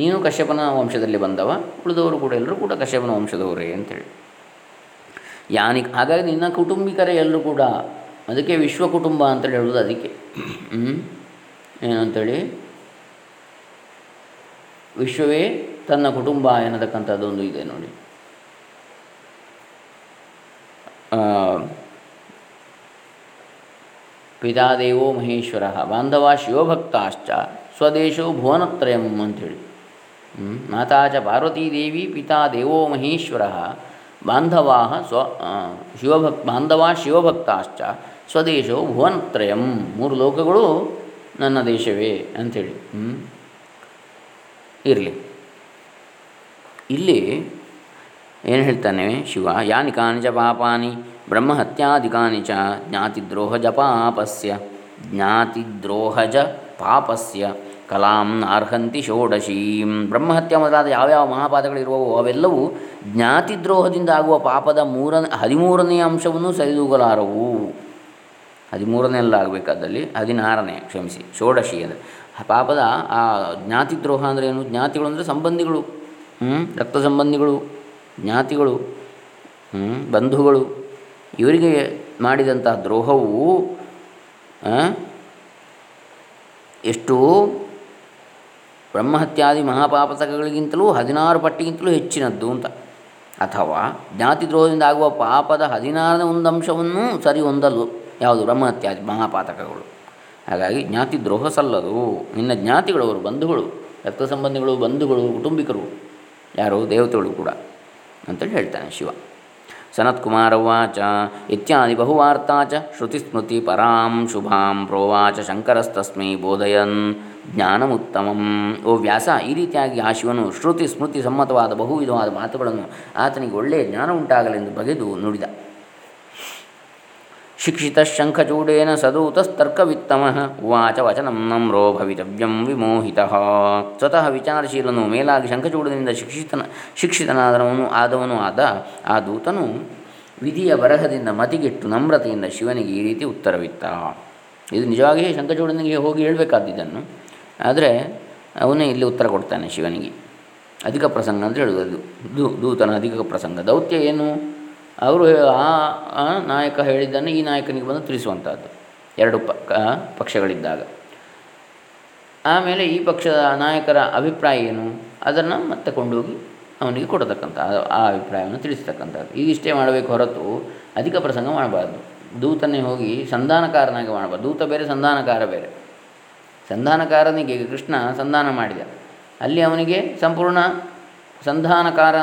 ನೀನು ಕಶ್ಯಪನ ವಂಶದಲ್ಲಿ ಬಂದವ, ಉಳಿದವರು ಕೂಡ ಎಲ್ಲರೂ ಕೂಡ ಕಶ್ಯಪನ ವಂಶದವರೇ ಅಂತೇಳಿ. ಯಾನಿ, ಹಾಗಾಗಿ ನಿನ್ನ ಕುಟುಂಬಿಕರೇ ಎಲ್ಲರೂ ಕೂಡ ಅದಕ್ಕೆ ವಿಶ್ವ ಕುಟುಂಬ ಅಂತೇಳಿ ಹೇಳೋದು ಅದಕ್ಕೆ. ಏನಂತೇಳಿ? ವಿಶ್ವವೇ ತನ್ನ ಕುಟುಂಬ ಎನ್ನತಕ್ಕಂಥದ್ದೊಂದು ಇದೆ ನೋಡಿ. ಪಿತಾದೇವೋ ಮಹೇಶ್ವರ, ಬಾಂಧವ ಶಿವಭಕ್ತಾಶ್ಚ, ಸ್ವದೇಶೋ ಭುವನತ್ರಯಂ ಅಂಥೇಳಿ ಮಾತಾ ಚ ಪಾರ್ವತೀದೇವಿ ಪಿತಾ ದೇವೋ ಮಹೇಶ್ವರ ಬಾಂಧವಾ ಸ್ವ ಶಿವಭಕ್, ಬಾಂಧವ ಶಿವಭಕ್ತಾಶ್ಚ ಸ್ವದೇಶೋ ಭುವನತ್ರಯಂ. ಮೂರು ಲೋಕಗಳು ನನ್ನ ದೇಶವೇ ಅಂಥೇಳಿ. ಇರಲಿ. ಇಲ್ಲಿ ಏನು ಹೇಳ್ತಾನೆ ಶಿವ? ಯಾನಿ ಕಾನಿ ಪಾಪಾನಿ ಬ್ರಹ್ಮಹತ್ಯಾದಿಕಾನಿ ಚ ಜ್ಞಾತಿದ್ರೋಹಜ ಪಾಪಸ್ಯ. ಜ್ಞಾತಿದ್ರೋಹಜ ಪಾಪಸ್ಯ. ಕಲಾಂ ಅರ್ಹಂತಿ ಷೋಡಶೀಂ. ಬ್ರಹ್ಮಹತ್ಯ ಮೊದಲಾದ ಯಾವ್ಯಾವ ಮಹಾಪಾದಗಳಿರುವವೋ ಅವೆಲ್ಲವೂ ಜ್ಞಾತಿದ್ರೋಹದಿಂದ ಆಗುವ ಪಾಪದ ಮೂರ ಹದಿಮೂರನೆಯ ಅಂಶವನ್ನು ಸರಿದೂಗಲಾರವು. ಹದಿಮೂರನೇ ಎಲ್ಲ ಆಗಬೇಕಾದಲ್ಲಿ, ಹದಿನಾರನೇ, ಕ್ಷಮಿಸಿ, ಷೋಡಶಿ ಅಂದರೆ. ಪಾಪದ, ಆ, ಜ್ಞಾತಿದ್ರೋಹ ಅಂದರೆ ಏನು? ಜ್ಞಾತಿಗಳು ಅಂದರೆ ಸಂಬಂಧಿಗಳು. ರಕ್ತ ಸಂಬಂಧಿಗಳು, ಜ್ಞಾತಿಗಳು ಬಂಧುಗಳು. ಇವರಿಗೆ ಮಾಡಿದಂತಹ ದ್ರೋಹವು ಎಷ್ಟು ಬ್ರಹ್ಮಹತ್ಯಾದಿ ಮಹಾಪಾಪತಕಗಳಿಗಿಂತಲೂ ಹದಿನಾರು ಪಟ್ಟಿಗಿಂತಲೂ ಹೆಚ್ಚಿನದ್ದು ಅಂತ. ಅಥವಾ ಜ್ಞಾತಿ ದ್ರೋಹದಿಂದ ಆಗುವ ಪಾಪದ ಹದಿನಾರನೇ ಒಂದು ಅಂಶವನ್ನು ಸರಿ ಹೊಂದಲು ಯಾವುದು ಬ್ರಹ್ಮಹತ್ಯಾದಿ ಮಹಾಪಾತಕಗಳು. ಹಾಗಾಗಿ ಜ್ಞಾತಿ ದ್ರೋಹ ಸಲ್ಲದು. ನಿನ್ನ ಜ್ಞಾತಿಗಳವರು ಬಂಧುಗಳು, ರಕ್ತ ಸಂಬಂಧಿಗಳು, ಬಂಧುಗಳು, ಕುಟುಂಬಿಕರು, ಯಾರು ದೇವತೆಗಳು ಕೂಡ ಅಂತೇಳಿ ಹೇಳ್ತಾನೆ ಶಿವ. ಸನತ್ಕುಮಾರವಾಚ ಇತ್ಯಾದಿ ಬಹುವಾರ್ತಾ ಚ ಶ್ರುತಿಸ್ಮೃತಿ ಪರಾಂ ಶುಭಾಂ ಪ್ರೋವಾಚ, ಶಂಕರಸ್ತಸ್ಮೈ ಬೋಧಯನ್. ಜ್ಞಾನಮುತ್ತಮಂ. ಓ ವ್ಯಾಸ, ಈ ರೀತಿಯಾಗಿ ಆ ಶಿವನು ಶ್ರುತಿ ಸ್ಮೃತಿ ಸಮ್ಮತವಾದ ಬಹುವಿಧವಾದ ಮಾತುಗಳನ್ನು ಆತನಿಗೆ ಒಳ್ಳೆಯ ಜ್ಞಾನ ಉಂಟಾಗಲೆಂದು ಬಗೆದು ನುಡಿದ. ಶಿಕ್ಷಿತ ಶಂಖಚೂಡೇನ ಸದೂತಸ್ತರ್ಕವಿತ್ತಮ ಉವಾಚ ವಚನಂ ನಮ್ರೋ ಭವಿತವ್ಯಂ ವಿಮೋಹಿತ. ಸ್ವತಃ ವಿಚಾರಶೀಲನು ಮೇಲಾಗಿ ಶಂಖಚೂಡದಿಂದ ಶಿಕ್ಷಿತನ, ಶಿಕ್ಷಿತನಾದವನು ಆದವನು ಆದ ಆ ದೂತನು ವಿಧಿಯ ಬರಹದಿಂದ ಮತಿಗೆಟ್ಟು ನಮ್ರತೆಯಿಂದ ಶಿವನಿಗೆ ಈ ರೀತಿ ಉತ್ತರವಿತ್ತ. ಇದು ನಿಜವಾಗಿಯೇ ಶಂಖಚೂಡನಿಗೆ ಹೋಗಿ ಹೇಳಬೇಕಾದಿದ್ದನ್ನು ಆದರೆ ಅವನೇ ಇಲ್ಲಿ ಉತ್ತರ ಕೊಡ್ತಾನೆ ಶಿವನಿಗೆ. ಅಧಿಕ ಪ್ರಸಂಗ ಅಂತ ಹೇಳುವುದು. ದೂ, ದೂತನ ಅಧಿಕ ಪ್ರಸಂಗ. ದೌತ್ಯ ಏನು? ಅವರು ಆ ನಾಯಕ ಹೇಳಿದ್ದನ್ನು ಈ ನಾಯಕನಿಗೆ ಬಂದು ತಿಳಿಸುವಂಥದ್ದು ಎರಡು ಪ ಪಕ್ಷಗಳಿದ್ದಾಗ. ಆಮೇಲೆ ಈ ಪಕ್ಷದ ನಾಯಕರ ಅಭಿಪ್ರಾಯ ಏನು? ಅದನ್ನು ಮತ್ತೆ ಕೊಂಡೋಗಿ ಅವನಿಗೆ ಕೊಡತಕ್ಕಂಥ, ಆ ಅಭಿಪ್ರಾಯವನ್ನು ತಿಳಿಸ್ತಕ್ಕಂಥದ್ದು. ಇದಿಷ್ಟೇ ಮಾಡಬೇಕು ಹೊರತು ಅಧಿಕ ಪ್ರಸಂಗ ಮಾಡಬಾರ್ದು. ದೂತನೇ ಹೋಗಿ ಸಂಧಾನಕಾರನಾಗಿ ಮಾಡಬಾರ್ದು. ದೂತ ಬೇರೆ, ಸಂಧಾನಕಾರ ಬೇರೆ. ಸಂಧಾನಕಾರನಿಗೆ ಕೃಷ್ಣ ಸಂಧಾನ ಮಾಡಿದ. ಅಲ್ಲಿ ಅವನಿಗೆ ಸಂಪೂರ್ಣ ಸಂಧಾನಕಾರ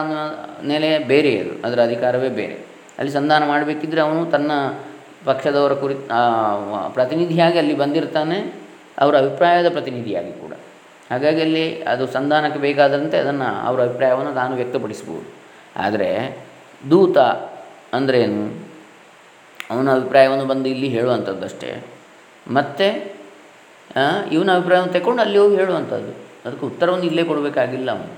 ನೆಲೆ ಬೇರೆ ಅದು, ಅದರ ಅಧಿಕಾರವೇ ಬೇರೆ. ಅಲ್ಲಿ ಸಂಧಾನ ಮಾಡಬೇಕಿದ್ರೆ ಅವನು ತನ್ನ ಪಕ್ಷದವರ ಕುರಿ ಪ್ರತಿನಿಧಿಯಾಗಿ ಅಲ್ಲಿ ಬಂದಿರ್ತಾನೆ, ಅವರ ಅಭಿಪ್ರಾಯದ ಪ್ರತಿನಿಧಿಯಾಗಿ ಕೂಡ. ಹಾಗಾಗಿ ಅಲ್ಲಿ ಅದು ಸಂಧಾನಕ್ಕೆ ಬೇಕಾದಂತೆ ಅದನ್ನು ಅವರ ಅಭಿಪ್ರಾಯವನ್ನು ತಾನು ವ್ಯಕ್ತಪಡಿಸ್ಬೋದು ಆದರೆ ದೂತ ಅಂದ್ರೇನು? ಅವನ ಅಭಿಪ್ರಾಯವನ್ನು ಬಂದು ಇಲ್ಲಿ ಹೇಳುವಂಥದ್ದಷ್ಟೇ. ಮತ್ತು ಇವನ ಅಭಿಪ್ರಾಯವನ್ನು ತಗೊಂಡು ಅಲ್ಲಿ ಹೋಗಿ ಹೇಳುವಂಥದ್ದು. ಅದಕ್ಕೆ ಉತ್ತರವನ್ನು ಇಲ್ಲೇ ಕೊಡಬೇಕಾಗಿಲ್ಲ ಅವನು.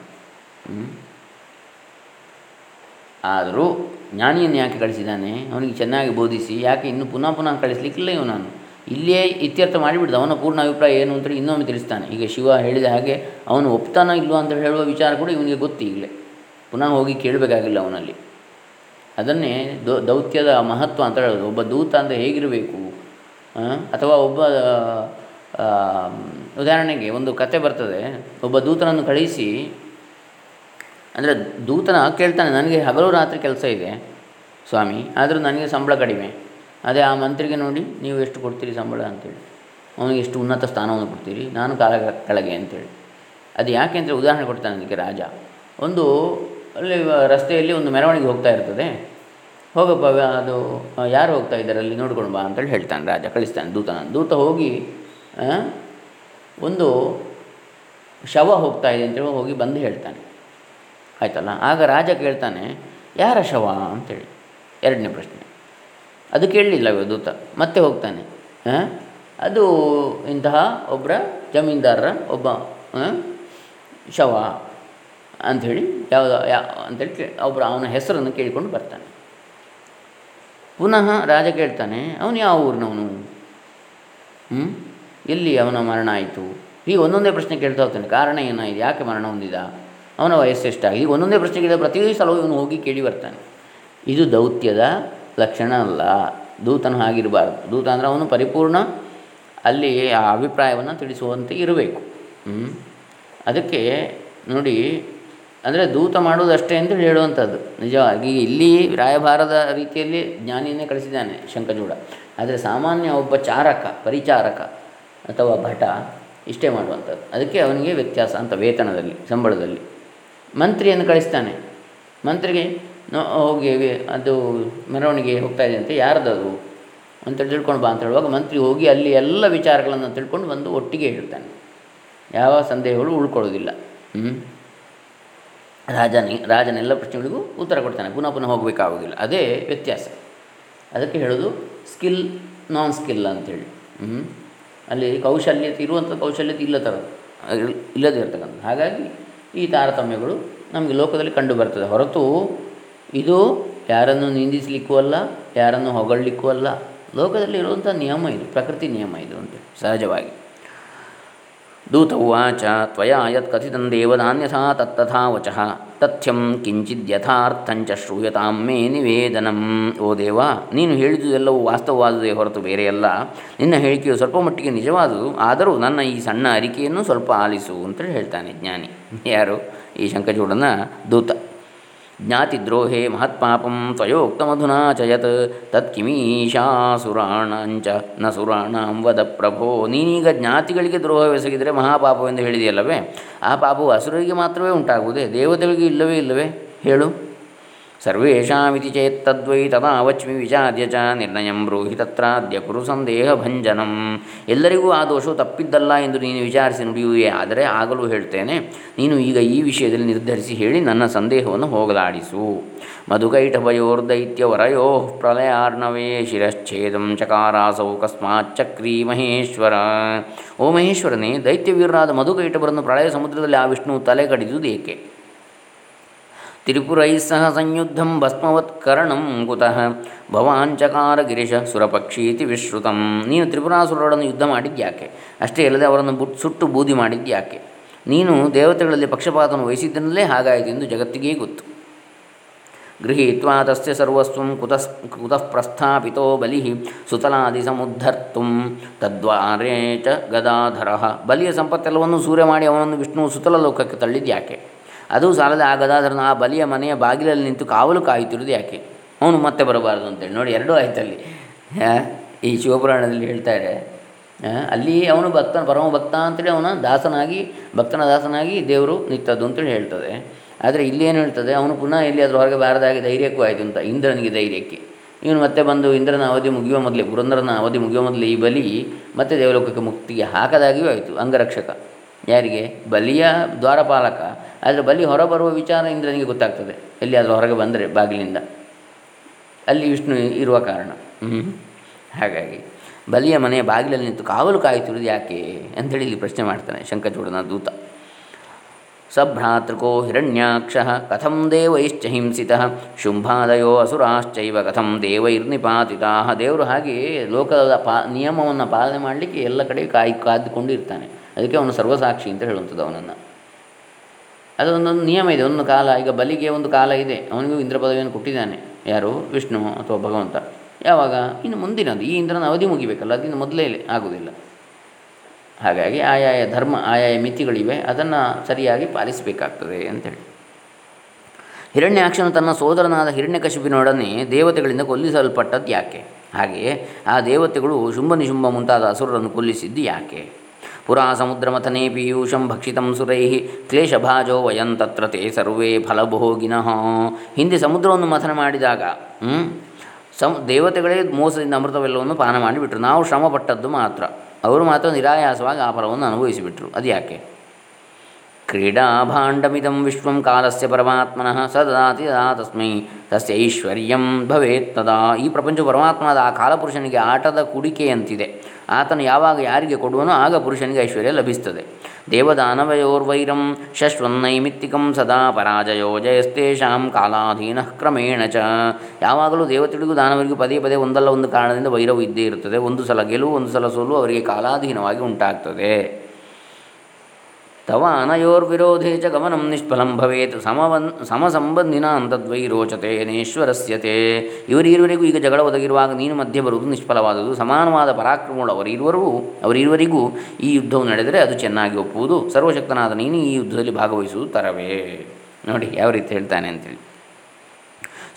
ಆದರೂ ಜ್ಞಾನಿಯನ್ನು ಯಾಕೆ ಕಳಿಸಿದ್ದಾನೆ? ಅವನಿಗೆ ಚೆನ್ನಾಗಿ ಬೋಧಿಸಿ, ಯಾಕೆ ಇನ್ನೂ ಪುನಃ ಪುನಃ ಕಳಿಸ್ಲಿಕ್ಕಿಲ್ಲ ಇವು ನಾನು? ಇಲ್ಲೇ ಇತ್ಯರ್ಥ ಮಾಡಿಬಿಡ್ದು, ಅವನ ಪೂರ್ಣ ಅಭಿಪ್ರಾಯ ಏನು ಅಂತೇಳಿ ಇನ್ನೊಮ್ಮೆ ತಿಳಿಸ್ತಾನೆ. ಈಗ ಶಿವ ಹೇಳಿದ ಹಾಗೆ ಅವನು ಒಪ್ತಾನೋ ಇಲ್ವೋ ಅಂತ ಹೇಳುವ ವಿಚಾರ ಕೂಡ ಇವನಿಗೆ ಗೊತ್ತು ಈಗಲೇ. ಪುನಃ ಹೋಗಿ ಕೇಳಬೇಕಾಗಿಲ್ಲ ಅವನಲ್ಲಿ. ಅದನ್ನೇ ದೌತ್ಯದ ಮಹತ್ವ ಅಂತ ಹೇಳೋದು. ಒಬ್ಬ ದೂತ ಅಂತ ಹೇಗಿರಬೇಕು? ಅಥವಾ ಒಬ್ಬ ಉದಾಹರಣೆಗೆ ಒಂದು ಕತೆ ಬರ್ತದೆ. ಒಬ್ಬ ದೂತನನ್ನು ಕಳಿಸಿ ಅಂದರೆ ದೂತನ ಕೇಳ್ತಾನೆ, ನನಗೆ ಹಗಲು ರಾತ್ರಿ ಕೆಲಸ ಇದೆ ಸ್ವಾಮಿ, ಆದರೂ ನನಗೆ ಸಂಬಳ ಕಡಿಮೆ. ಅದೇ ಆ ಮಂತ್ರಿಗೆ ನೋಡಿ, ನೀವು ಎಷ್ಟು ಕೊಡ್ತೀರಿ ಸಂಬಳ? ಅಂತೇಳಿ. ಅವನಿಗೆ ಎಷ್ಟು ಉನ್ನತ ಸ್ಥಾನವನ್ನು ಕೊಡ್ತೀರಿ? ನಾನು ಕಾಲ ಕೆಳಗೆ ಅಂತೇಳಿ. ಅದು ಯಾಕೆ ಅಂದರೆ ಉದಾಹರಣೆ ಕೊಡ್ತಾನೆ ಅದಕ್ಕೆ ರಾಜ. ಒಂದು ಅಲ್ಲಿ ರಸ್ತೆಯಲ್ಲಿ ಒಂದು ಮೆರವಣಿಗೆ ಹೋಗ್ತಾ ಇರ್ತದೆ. ಹೋಗಪ್ಪ, ಅದು, ಯಾರು ಹೋಗ್ತಾ ಇದ್ದಾರೆ ಅಲ್ಲಿ ನೋಡ್ಕೊಂಡು ಬಾ ಅಂತೇಳಿ ಹೇಳ್ತಾನೆ ರಾಜ, ಕಳಿಸ್ತಾನೆ ದೂತನ ದೂತ ಹೋಗಿ ಒಂದು ಶವ ಹೋಗ್ತಾ ಇದೆ ಅಂತೇಳಿ ಹೋಗಿ ಬಂದು ಹೇಳ್ತಾನೆ. ಆಯ್ತಲ್ಲ? ಆಗ ರಾಜ ಕೇಳ್ತಾನೆ, ಯಾರ ಶವ? ಅಂತೇಳಿ ಎರಡನೇ ಪ್ರಶ್ನೆ. ಅದು ಕೇಳಲಿಲ್ಲ ದೂತ. ಮತ್ತೆ ಹೋಗ್ತಾನೆ. ಅದು ಇಂತಹ ಒಬ್ಬರ ಜಮೀನ್ದಾರರ ಒಬ್ಬ ಶವ ಅಂಥೇಳಿ ಯಾವುದೋ ಯಾ ಅಂಥೇಳಿ ಕೇ ಒಬ್ಬರು ಅವನ ಹೆಸರನ್ನು ಕೇಳಿಕೊಂಡು ಬರ್ತಾನೆ. ಪುನಃ ರಾಜ ಕೇಳ್ತಾನೆ, ಅವನು ಯಾವ ಊರಿನವನು? ಹ್ಞೂ ಎಲ್ಲಿ ಅವನ ಮರಣ ಆಯಿತು? ಹೀಗೆ ಒಂದೊಂದೇ ಪ್ರಶ್ನೆ ಕೇಳ್ತಾ ಹೋಗ್ತಾನೆ. ಕಾರಣ ಏನಾಯಿತು ಯಾಕೆ ಮರಣ ಹೊಂದಿದ? ಅವನ ವಯಸ್ಸು ಎಷ್ಟಾಗಿದೆ? ಒಂದೊಂದೇ ಪ್ರಶ್ನೆ ಕೇಳಿದ ಪ್ರತಿ ಸಲವೂ ಇವನು ಹೋಗಿ ಕೇಳಿ ಬರ್ತಾನೆ. ಇದು ದೌತ್ಯದ ಲಕ್ಷಣ ಅಲ್ಲ. ದೂತನು ಆಗಿರಬಾರ್ದು ದೂತ ಅಂದರೆ ಅವನು ಪರಿಪೂರ್ಣ ಅಲ್ಲಿ ಆ ಅಭಿಪ್ರಾಯವನ್ನು ತಿಳಿಸುವಂತೆ ಇರಬೇಕು. ಅದಕ್ಕೆ ನೋಡಿ, ಅಂದರೆ ದೂತ ಮಾಡುವುದಷ್ಟೇ ಅಂತೇಳಿ ಹೇಳುವಂಥದ್ದು. ನಿಜವಾಗಿ ಇಲ್ಲಿ ರಾಯಭಾರದ ರೀತಿಯಲ್ಲಿ ಜ್ಞಾನಿಯನ್ನೇ ಕಳಿಸಿದ್ದಾನೆ ಶಂಕಜೂಡ. ಆದರೆ ಸಾಮಾನ್ಯ ಒಬ್ಬ ಚಾರಕ, ಪರಿಚಾರಕ ಅಥವಾ ಭಟ ಇಷ್ಟೇ ಮಾಡುವಂಥದ್ದು. ಅದಕ್ಕೆ ಅವನಿಗೆ ವ್ಯತ್ಯಾಸ ಅಂತ ವೇತನದಲ್ಲಿ, ಸಂಬಳದಲ್ಲಿ. ಮಂತ್ರಿಯನ್ನು ಕಳಿಸ್ತಾನೆ. ಮಂತ್ರಿಗೆ ಹೋಗಿ ಅದು ಮೆರವಣಿಗೆ ಹೋಗ್ತಾ ಇದೆ ಅಂತ ಯಾರ್ದದು ಅಂತ ತಿಳ್ಕೊಂಡು ಬಾ ಅಂತ ಹೇಳುವಾಗ ಮಂತ್ರಿ ಹೋಗಿ ಅಲ್ಲಿ ಎಲ್ಲ ವಿಚಾರಗಳನ್ನು ತಿಳ್ಕೊಂಡು ಬಂದು ಒಟ್ಟಿಗೆ ಹೇಳ್ತಾನೆ. ಯಾವ ಸಂದೇಹಗಳು ಉಳ್ಕೊಳ್ಳೋದಿಲ್ಲ. ಹ್ಞೂ ರಾಜನಿ ರಾಜನೆಲ್ಲ ಪ್ರಶ್ನೆಗಳಿಗೂ ಉತ್ತರ ಕೊಡ್ತಾನೆ. ಪುನಃ ಪುನಃ ಹೋಗಬೇಕಾಗೋದಿಲ್ಲ ಅದೇ ವ್ಯತ್ಯಾಸ. ಅದಕ್ಕೆ ಹೇಳೋದು ಸ್ಕಿಲ್ ನಾನ್ ಸ್ಕಿಲ್ ಅಂತೇಳಿ ಹ್ಞೂ ಅಲ್ಲಿ ಕೌಶಲ್ಯತೆ ಇರುವಂಥ ಕೌಶಲ್ಯತೆ ಇಲ್ಲ ಥರ ಇಲ್ಲದೇ ಇರ್ತಕ್ಕಂಥ. ಹಾಗಾಗಿ ಈ ತಾರತಮ್ಯಗಳು ನಮಗೆ ಲೋಕದಲ್ಲಿ ಕಂಡು ಬರ್ತದೆ. ಹೊರತು ಇದು ಯಾರನ್ನು ನಿಂದಿಸಲಿಕ್ಕೂ ಅಲ್ಲ, ಯಾರನ್ನು ಹೊಗಳಲಿಕ್ಕೂ ಅಲ್ಲ. ಲೋಕದಲ್ಲಿ ಇರುವಂಥ ನಿಯಮ ಇದು, ಪ್ರಕೃತಿ ನಿಯಮ ಇದು ಅಂತ ಸಹಜವಾಗಿ. ದೂತ ಉವಾಚ, ತ್ವಯಾ ಯತ್ ಕಥಿತಂ ದೇವದಾನ್ಯಥಾ ತತ್ತಥಾ ವಚಃ, ತಥ್ಯಂ ಯಥಾರ್ಥಂಚ ಶ್ರೂಯತಾಂ ಮೇ ನಿವೇದನಂ. ಓ ದೇವ, ನೀನು ಹೇಳಿದುದೆಲ್ಲವೂ ವಾಸ್ತವವಾದುದೇ ಹೊರತು ಬೇರೆಯಲ್ಲ. ನಿನ್ನ ಹೇಳಿಕೆಯು ಸ್ವಲ್ಪ ಮಟ್ಟಿಗೆ ನಿಜವಾದುದು ಆದರೂ ನನ್ನ ಈ ಸಣ್ಣ ಅರಿಕೆಯನ್ನು ಸ್ವಲ್ಪ ಆಲಿಸು ಅಂತೇಳಿ ಹೇಳ್ತಾನೆ ಜ್ಞಾನಿ. ಯಾರು? ಈ ಶಂಕಚೂಡನ ದೂತ. ಜ್ಞಾತಿದ್ರೋಹೇ ಮಹತ್ಪಾಪಂ ತ್ವಯೋಕ್ತಮಧುನಾ ಚ ಯತ್ ತತ್ಕಿಮೀಶಾಸುರಾಣಂಚ ನ ಸುರಾಣಾಂ ವದ ಪ್ರಭೋ ನೀನೀಗ ಜ್ಞಾತಿಗಳಿಗೆ ದ್ರೋಹವೆಸಗಿದರೆ ಮಹಾಪಾಪವೆಂದು ಹೇಳಿದೆಯಲ್ಲವೇ? ಆ ಪಾಪವು ಅಸುರರಿಗೆ ಮಾತ್ರವೇ ಉಂಟಾಗುವುದೇ? ದೇವತೆಗಳಿಗೆ ಇಲ್ಲವೇ ಇಲ್ಲವೇ? ಹೇಳು. ಸರ್ವೇಷಾಮಿತಿ ಚೇತ್ ತದ್ವೈ ತದಾವಚ್ಮಿ ವಿಚಾರ್ಯ ಚ ನಿರ್ಣಯಂ ಬ್ರೂಹಿ ತತ್ರಾದ್ಯ ಕುರು ಸಂದೇಹ ಭಂಜನಂ ಎಲ್ಲರಿಗೂ ಆ ದೋಷವು ತಪ್ಪಿದ್ದಲ್ಲ ಎಂದು ನೀನು ವಿಚಾರಿಸಿ ನುಡಿಯುವೆ, ಆದರೆ ಆಗಲೂ ಹೇಳ್ತೇನೆ, ನೀನು ಈಗ ಈ ವಿಷಯದಲ್ಲಿ ನಿರ್ಧರಿಸಿ ಹೇಳಿ ನನ್ನ ಸಂದೇಹವನ್ನು ಹೋಗಲಾಡಿಸು. ಮಧುಕೈಟಭಯೋರ್ದೈತ್ಯವರಯೋ ಪ್ರಲಯಾರ್ಣವೇ ಶಿರಶ್ಛೇದಂ ಚಕಾರಾಸೌ ಕಸ್ಮಾಚ್ಚಕ್ರೀ ಮಹೇಶ್ವರ। ಓ ಮಹೇಶ್ವರನೇ, ದೈತ್ಯವೀರರಾದ ಮಧುಕೈಟಭರನ್ನು ಪ್ರಳಯ ಸಮುದ್ರದಲ್ಲಿ ಆ ವಿಷ್ಣು ತಲೆ ಕಡಿದುದೇಕೆ ತ್ರಿಪುರೈ ಸಹ ಸಂಯುದ್ಧಂ ಭಸ್ಮವತ್ಕರಣಂ ಕುತಃ. ಭವಾಂಚಕಾರ ಗಿರಿಶ ಸುರಪಕ್ಷೀತಿ ವಿಶ್ರುತಂ. ನೀನು ತ್ರಿಪುರಾಸುರರನ್ನು ಯುದ್ಧ ಮಾಡಿದ್ಯಾಕೆ ಅಷ್ಟೇ ಅಲ್ಲದೆ ಅವರನ್ನು ಬುಟ್ ಸುಟ್ಟು ಬೂದಿ ಮಾಡಿದ್ಯಾಕೆ ನೀನು ದೇವತೆಗಳಲ್ಲಿ ಪಕ್ಷಪಾತವನ್ನು ವಹಿಸಿದ್ದನಲ್ಲೇ ಹಾಗಾಯಿತು ಎಂದು ಜಗತ್ತಿಗೇ ಗೊತ್ತು. ಗೃಹೀತ್ವಾ ತಸ್ಯ ಸರ್ವಸ್ವಂ ಕುತಸ್ ಕುತಃ ಪ್ರಸ್ಥಾಪಿತೋ ಬಲಿ ಸುತಲಾದಿ ಸಮುದ್ಧರ್ತು. ತದ್ವಾರೇ ಚ ಗದಾಧರ. ಬಲಿಯ ಸಂಪತ್ತೆಲ್ಲವನ್ನು ಸೂರ್ಯ ಮಾಡಿ ಅವನನ್ನು ವಿಷ್ಣುವು ಸುತಲ ಲೋಕಕ್ಕೆ ತಳ್ಳಿದ್ಯಾಕೆ ಅದು ಸಾಲದ ಆ ಗದಾಧರನ ಆ ಬಲಿಯ ಮನೆಯ ಬಾಗಿಲಲ್ಲಿ ನಿಂತು ಕಾವಲು ಕಾಯುತ್ತಿರುವುದು ಯಾಕೆ? ಅವನು ಮತ್ತೆ ಬರಬಾರದು ಅಂತೇಳಿ. ನೋಡಿ, ಎರಡೂ ಆಯ್ತಲ್ಲಿ. ಈ ಶಿವಪುರಾಣದಲ್ಲಿ ಹೇಳ್ತಾರೆ ಅಲ್ಲಿ ಅವನು ಭಕ್ತನ ಪರಮ ಭಕ್ತ ಅಂತೇಳಿ ಅವನ ದಾಸನಾಗಿ, ಭಕ್ತನ ದಾಸನಾಗಿ ದೇವರು ನಿಂತದ್ದು ಅಂತೇಳಿ ಹೇಳ್ತದೆ. ಆದರೆ ಇಲ್ಲಿ ಏನು ಹೇಳ್ತದೆ? ಅವನು ಪುನಃ ಎಲ್ಲಿ ಅದರ ಹೊರಗೆ ಬಾರದಾಗಿ ಧೈರ್ಯಕ್ಕೂ ಆಯಿತು ಅಂತ, ಇಂದ್ರನಿಗೆ ಧೈರ್ಯಕ್ಕೆ. ಇವನು ಮತ್ತೆ ಬಂದು ಇಂದ್ರನ ಅವಧಿ ಮುಗಿಯುವ ಮೊದಲೇ, ಪುರಂದರನ ಅವಧಿ ಮುಗಿಯುವ ಮೊದಲೇ ಈ ಬಲಿ ಮತ್ತೆ ದೇವಲೋಕಕ್ಕೆ ಮುಕ್ತಿಗೆ ಹಾಕದಾಗಿಯೂ ಆಯಿತು, ಅಂಗರಕ್ಷಕ. ಯಾರಿಗೆ? ಬಲಿಯ ದ್ವಾರಪಾಲಕ. ಆದರೆ ಬಲಿ ಹೊರಬರುವ ವಿಚಾರ ಇಂದ್ರನಿಗೆ ಗೊತ್ತಾಗ್ತದೆ. ಎಲ್ಲಿಯಾದರೂ ಹೊರಗೆ ಬಂದರೆ ಬಾಗಿಲಿಂದ. ಅಲ್ಲಿ ವಿಷ್ಣು ಇರುವ ಕಾರಣ. ಹಾಗಾಗಿ ಬಲಿಯ ಮನೆಯ ಬಾಗಿಲಲ್ಲಿ ನಿಂತು ಕಾವಲು ಕಾಯುತ್ತಿರುವುದು ಯಾಕೆ ಅಂಥೇಳಿ ಇಲ್ಲಿ ಪ್ರಶ್ನೆ ಮಾಡ್ತಾನೆ ಶಂಕಚೂಡನ ದೂತ. ಸಭ್ರಾತೃಕೋ ಹಿರಣ್ಯಾಕ್ಷ ಕಥಂ ದೇವೈಶ್ಚ ಹಿಂಸಿತ ಶುಂಭಾದಯೋ ಅಸುರಾಶ್ಚೈವ ಕಥಂ ದೇವೈರ್ನಿಪಾತಿತಾ ದೇವರು ಹಾಗೆ ಲೋಕದ ಪಾ ನಿಯಮವನ್ನು ಪಾಲನೆ ಮಾಡಲಿಕ್ಕೆ ಎಲ್ಲ ಕಡೆ ಕಾಯಿ ಕಾದುಕೊಂಡು ಇರ್ತಾನೆ ಅದಕ್ಕೆ ಅವನು ಸರ್ವಸಾಕ್ಷಿ ಅಂತ ಹೇಳುವಂಥದ್ದು ಅವನನ್ನು. ಅದು ಒಂದೊಂದು ನಿಯಮ ಇದೆ, ಒಂದು ಕಾಲ, ಈಗ ಬಲಿಗೆ ಒಂದು ಕಾಲ ಇದೆ. ಅವನಿಗೂ ಇಂದ್ರ ಪದವಿಯನ್ನು ಕೊಟ್ಟಿದ್ದಾನೆ. ಯಾರು? ವಿಷ್ಣು ಅಥವಾ ಭಗವಂತ. ಯಾವಾಗ? ಇನ್ನು ಮುಂದಿನದು. ಈ ಇಂದ್ರನ ಅವಧಿ ಮುಗಿಬೇಕಲ್ಲ ಅದಿನ್ನು ಮೊದಲೇ ಆಗುವುದಿಲ್ಲ. ಹಾಗಾಗಿ ಆಯಾಯ ಧರ್ಮ, ಆಯಾಯ ಮಿತಿಗಳಿವೆ. ಅದನ್ನು ಸರಿಯಾಗಿ ಪಾಲಿಸಬೇಕಾಗ್ತದೆ ಅಂತೇಳಿ. ಹಿರಣ್ಯಾಕ್ಷನು ತನ್ನ ಸೋದರನಾದ ಹಿರಣ್ಯಕಶಿಪಿನೊಡನೆ ದೇವತೆಗಳಿಂದ ಕೊಲ್ಲಿಸಲ್ಪಟ್ಟದ್ದು ಯಾಕೆ? ಹಾಗೆಯೇ ಆ ದೇವತೆಗಳು ಶುಂಭ ನಿಶುಂಭ ಮುಂತಾದ ಕೊಲ್ಲಿಸಿದ್ದು ಯಾಕೆ? ಪುರಾ ಸಮುದ್ರಮಥನೆ ಪೀಯೂಷಂ ಭಕ್ಷಿತಂ ಸುರೈ ಕ್ಲೇಶಭಾಜೋ ವಯಂ ತತ್ರ ತೇ ಸರ್ವೇ ಫಲಭೋಗಿನಃ ಹಿಂದೆ ಸಮುದ್ರವನ್ನು ಮಥನ ಮಾಡಿದಾಗ ಸಮ್, ದೇವತೆಗಳೇ ಮೋಸದಿಂದ ಅಮೃತವೆಲ್ಲವನ್ನು ಪಾನ ಮಾಡಿಬಿಟ್ರು. ನಾವು ಶ್ರಮಪಟ್ಟದ್ದು ಮಾತ್ರ. ಅವರು ಮಾತ್ರ ನಿರಾಯಾಸವಾಗಿ ಆ ಫಲವನ್ನು ಅನುಭವಿಸಿಬಿಟ್ರು. ಅದು ಯಾಕೆ? ಕ್ರೀಡಾಭಾಂಡಮಿದಂ ವಿಶ್ವಂ ಕಾಲಸ್ಯ ಪರಮಾತ್ಮನಃ ಸದಾತಿ ತದಾ ತಸ್ಮೈ ತಸ್ಯ ಐಶ್ವರ್ಯಂ ಭವೇತ್ ತದಾ. ಈ ಪ್ರಪಂಚ ಪರಮಾತ್ಮನಾದ ಆ ಕಾಲಪುರುಷನಿಗೆ ಆಟದ ಕುಡಿಕೆಯಂತಿದೆ ಆತನು ಯಾವಾಗ ಯಾರಿಗೆ ಕೊಡುವನೋ ಆಗ ಪುರುಷನಿಗೆ ಐಶ್ವರ್ಯ ಲಭಿಸ್ತದೆ ದೇವದಾನವಯೋರ್ವೈರಂ ಶಶ್ವನ್ನೈಮಿತ್ತಿಕಂ ಸದಾ ಪರಾಜಯೋ ಜಯಸ್ತೇಷಾಂ ಕಾಲಾಧೀನ ಕ್ರಮೇಣ ಚ. ಯಾವಾಗಲೂ ದೇವತೆಗಳಿಗೂ ದಾನವರಿಗೂ ಪದೇ ಪದೇ ಒಂದಲ್ಲ ಒಂದು ಕಾರಣದಿಂದ ವೈರವು ಇದ್ದೇ ಇರುತ್ತದೆ. ಒಂದು ಸಲ ಗೆಲುವು, ಒಂದು ಸಲ ಸೋಲು ಅವರಿಗೆ ಕಾಲಾಧೀನವಾಗಿ ಉಂಟಾಗ್ತದೆ. ತವ ಅನಯೋರ್ವಿರೋಧೇ ಚ ಗಮನಂ ನಿಷ್ಫಲಂ ಭವೇತ್ ಸಮವನ್ ಸಮಸಂಬಂಧಿನ ಅಂತದ್ವೈ ರೋಚತೆ ನೇಶ್ವರಸ್ಯತೆ ಇವರಿರುವರಿಗೂ ಈಗ ಜಗಳ ಒದಗಿರುವಾಗ ನೀನು ಮಧ್ಯೆ ಬರುವುದು ನಿಷ್ಫಲವಾದುದು ಸಮಾನವಾದ ಪರಾಕ್ರಮಗಳು ಅವರಿರುವರೂ ಅವರಿರುವರಿಗೂ ಈ ಯುದ್ಧವು ನಡೆದರೆ ಅದು ಚೆನ್ನಾಗಿ ಒಪ್ಪುವುದು. ಸರ್ವಶಕ್ತನಾದ ನೀನು ಈ ಯುದ್ಧದಲ್ಲಿ ಭಾಗವಹಿಸುವುದು ತರವೇ. ನೋಡಿ ಯಾವ ರೀತಿ ಹೇಳ್ತಾನೆ ಅಂತೇಳಿ.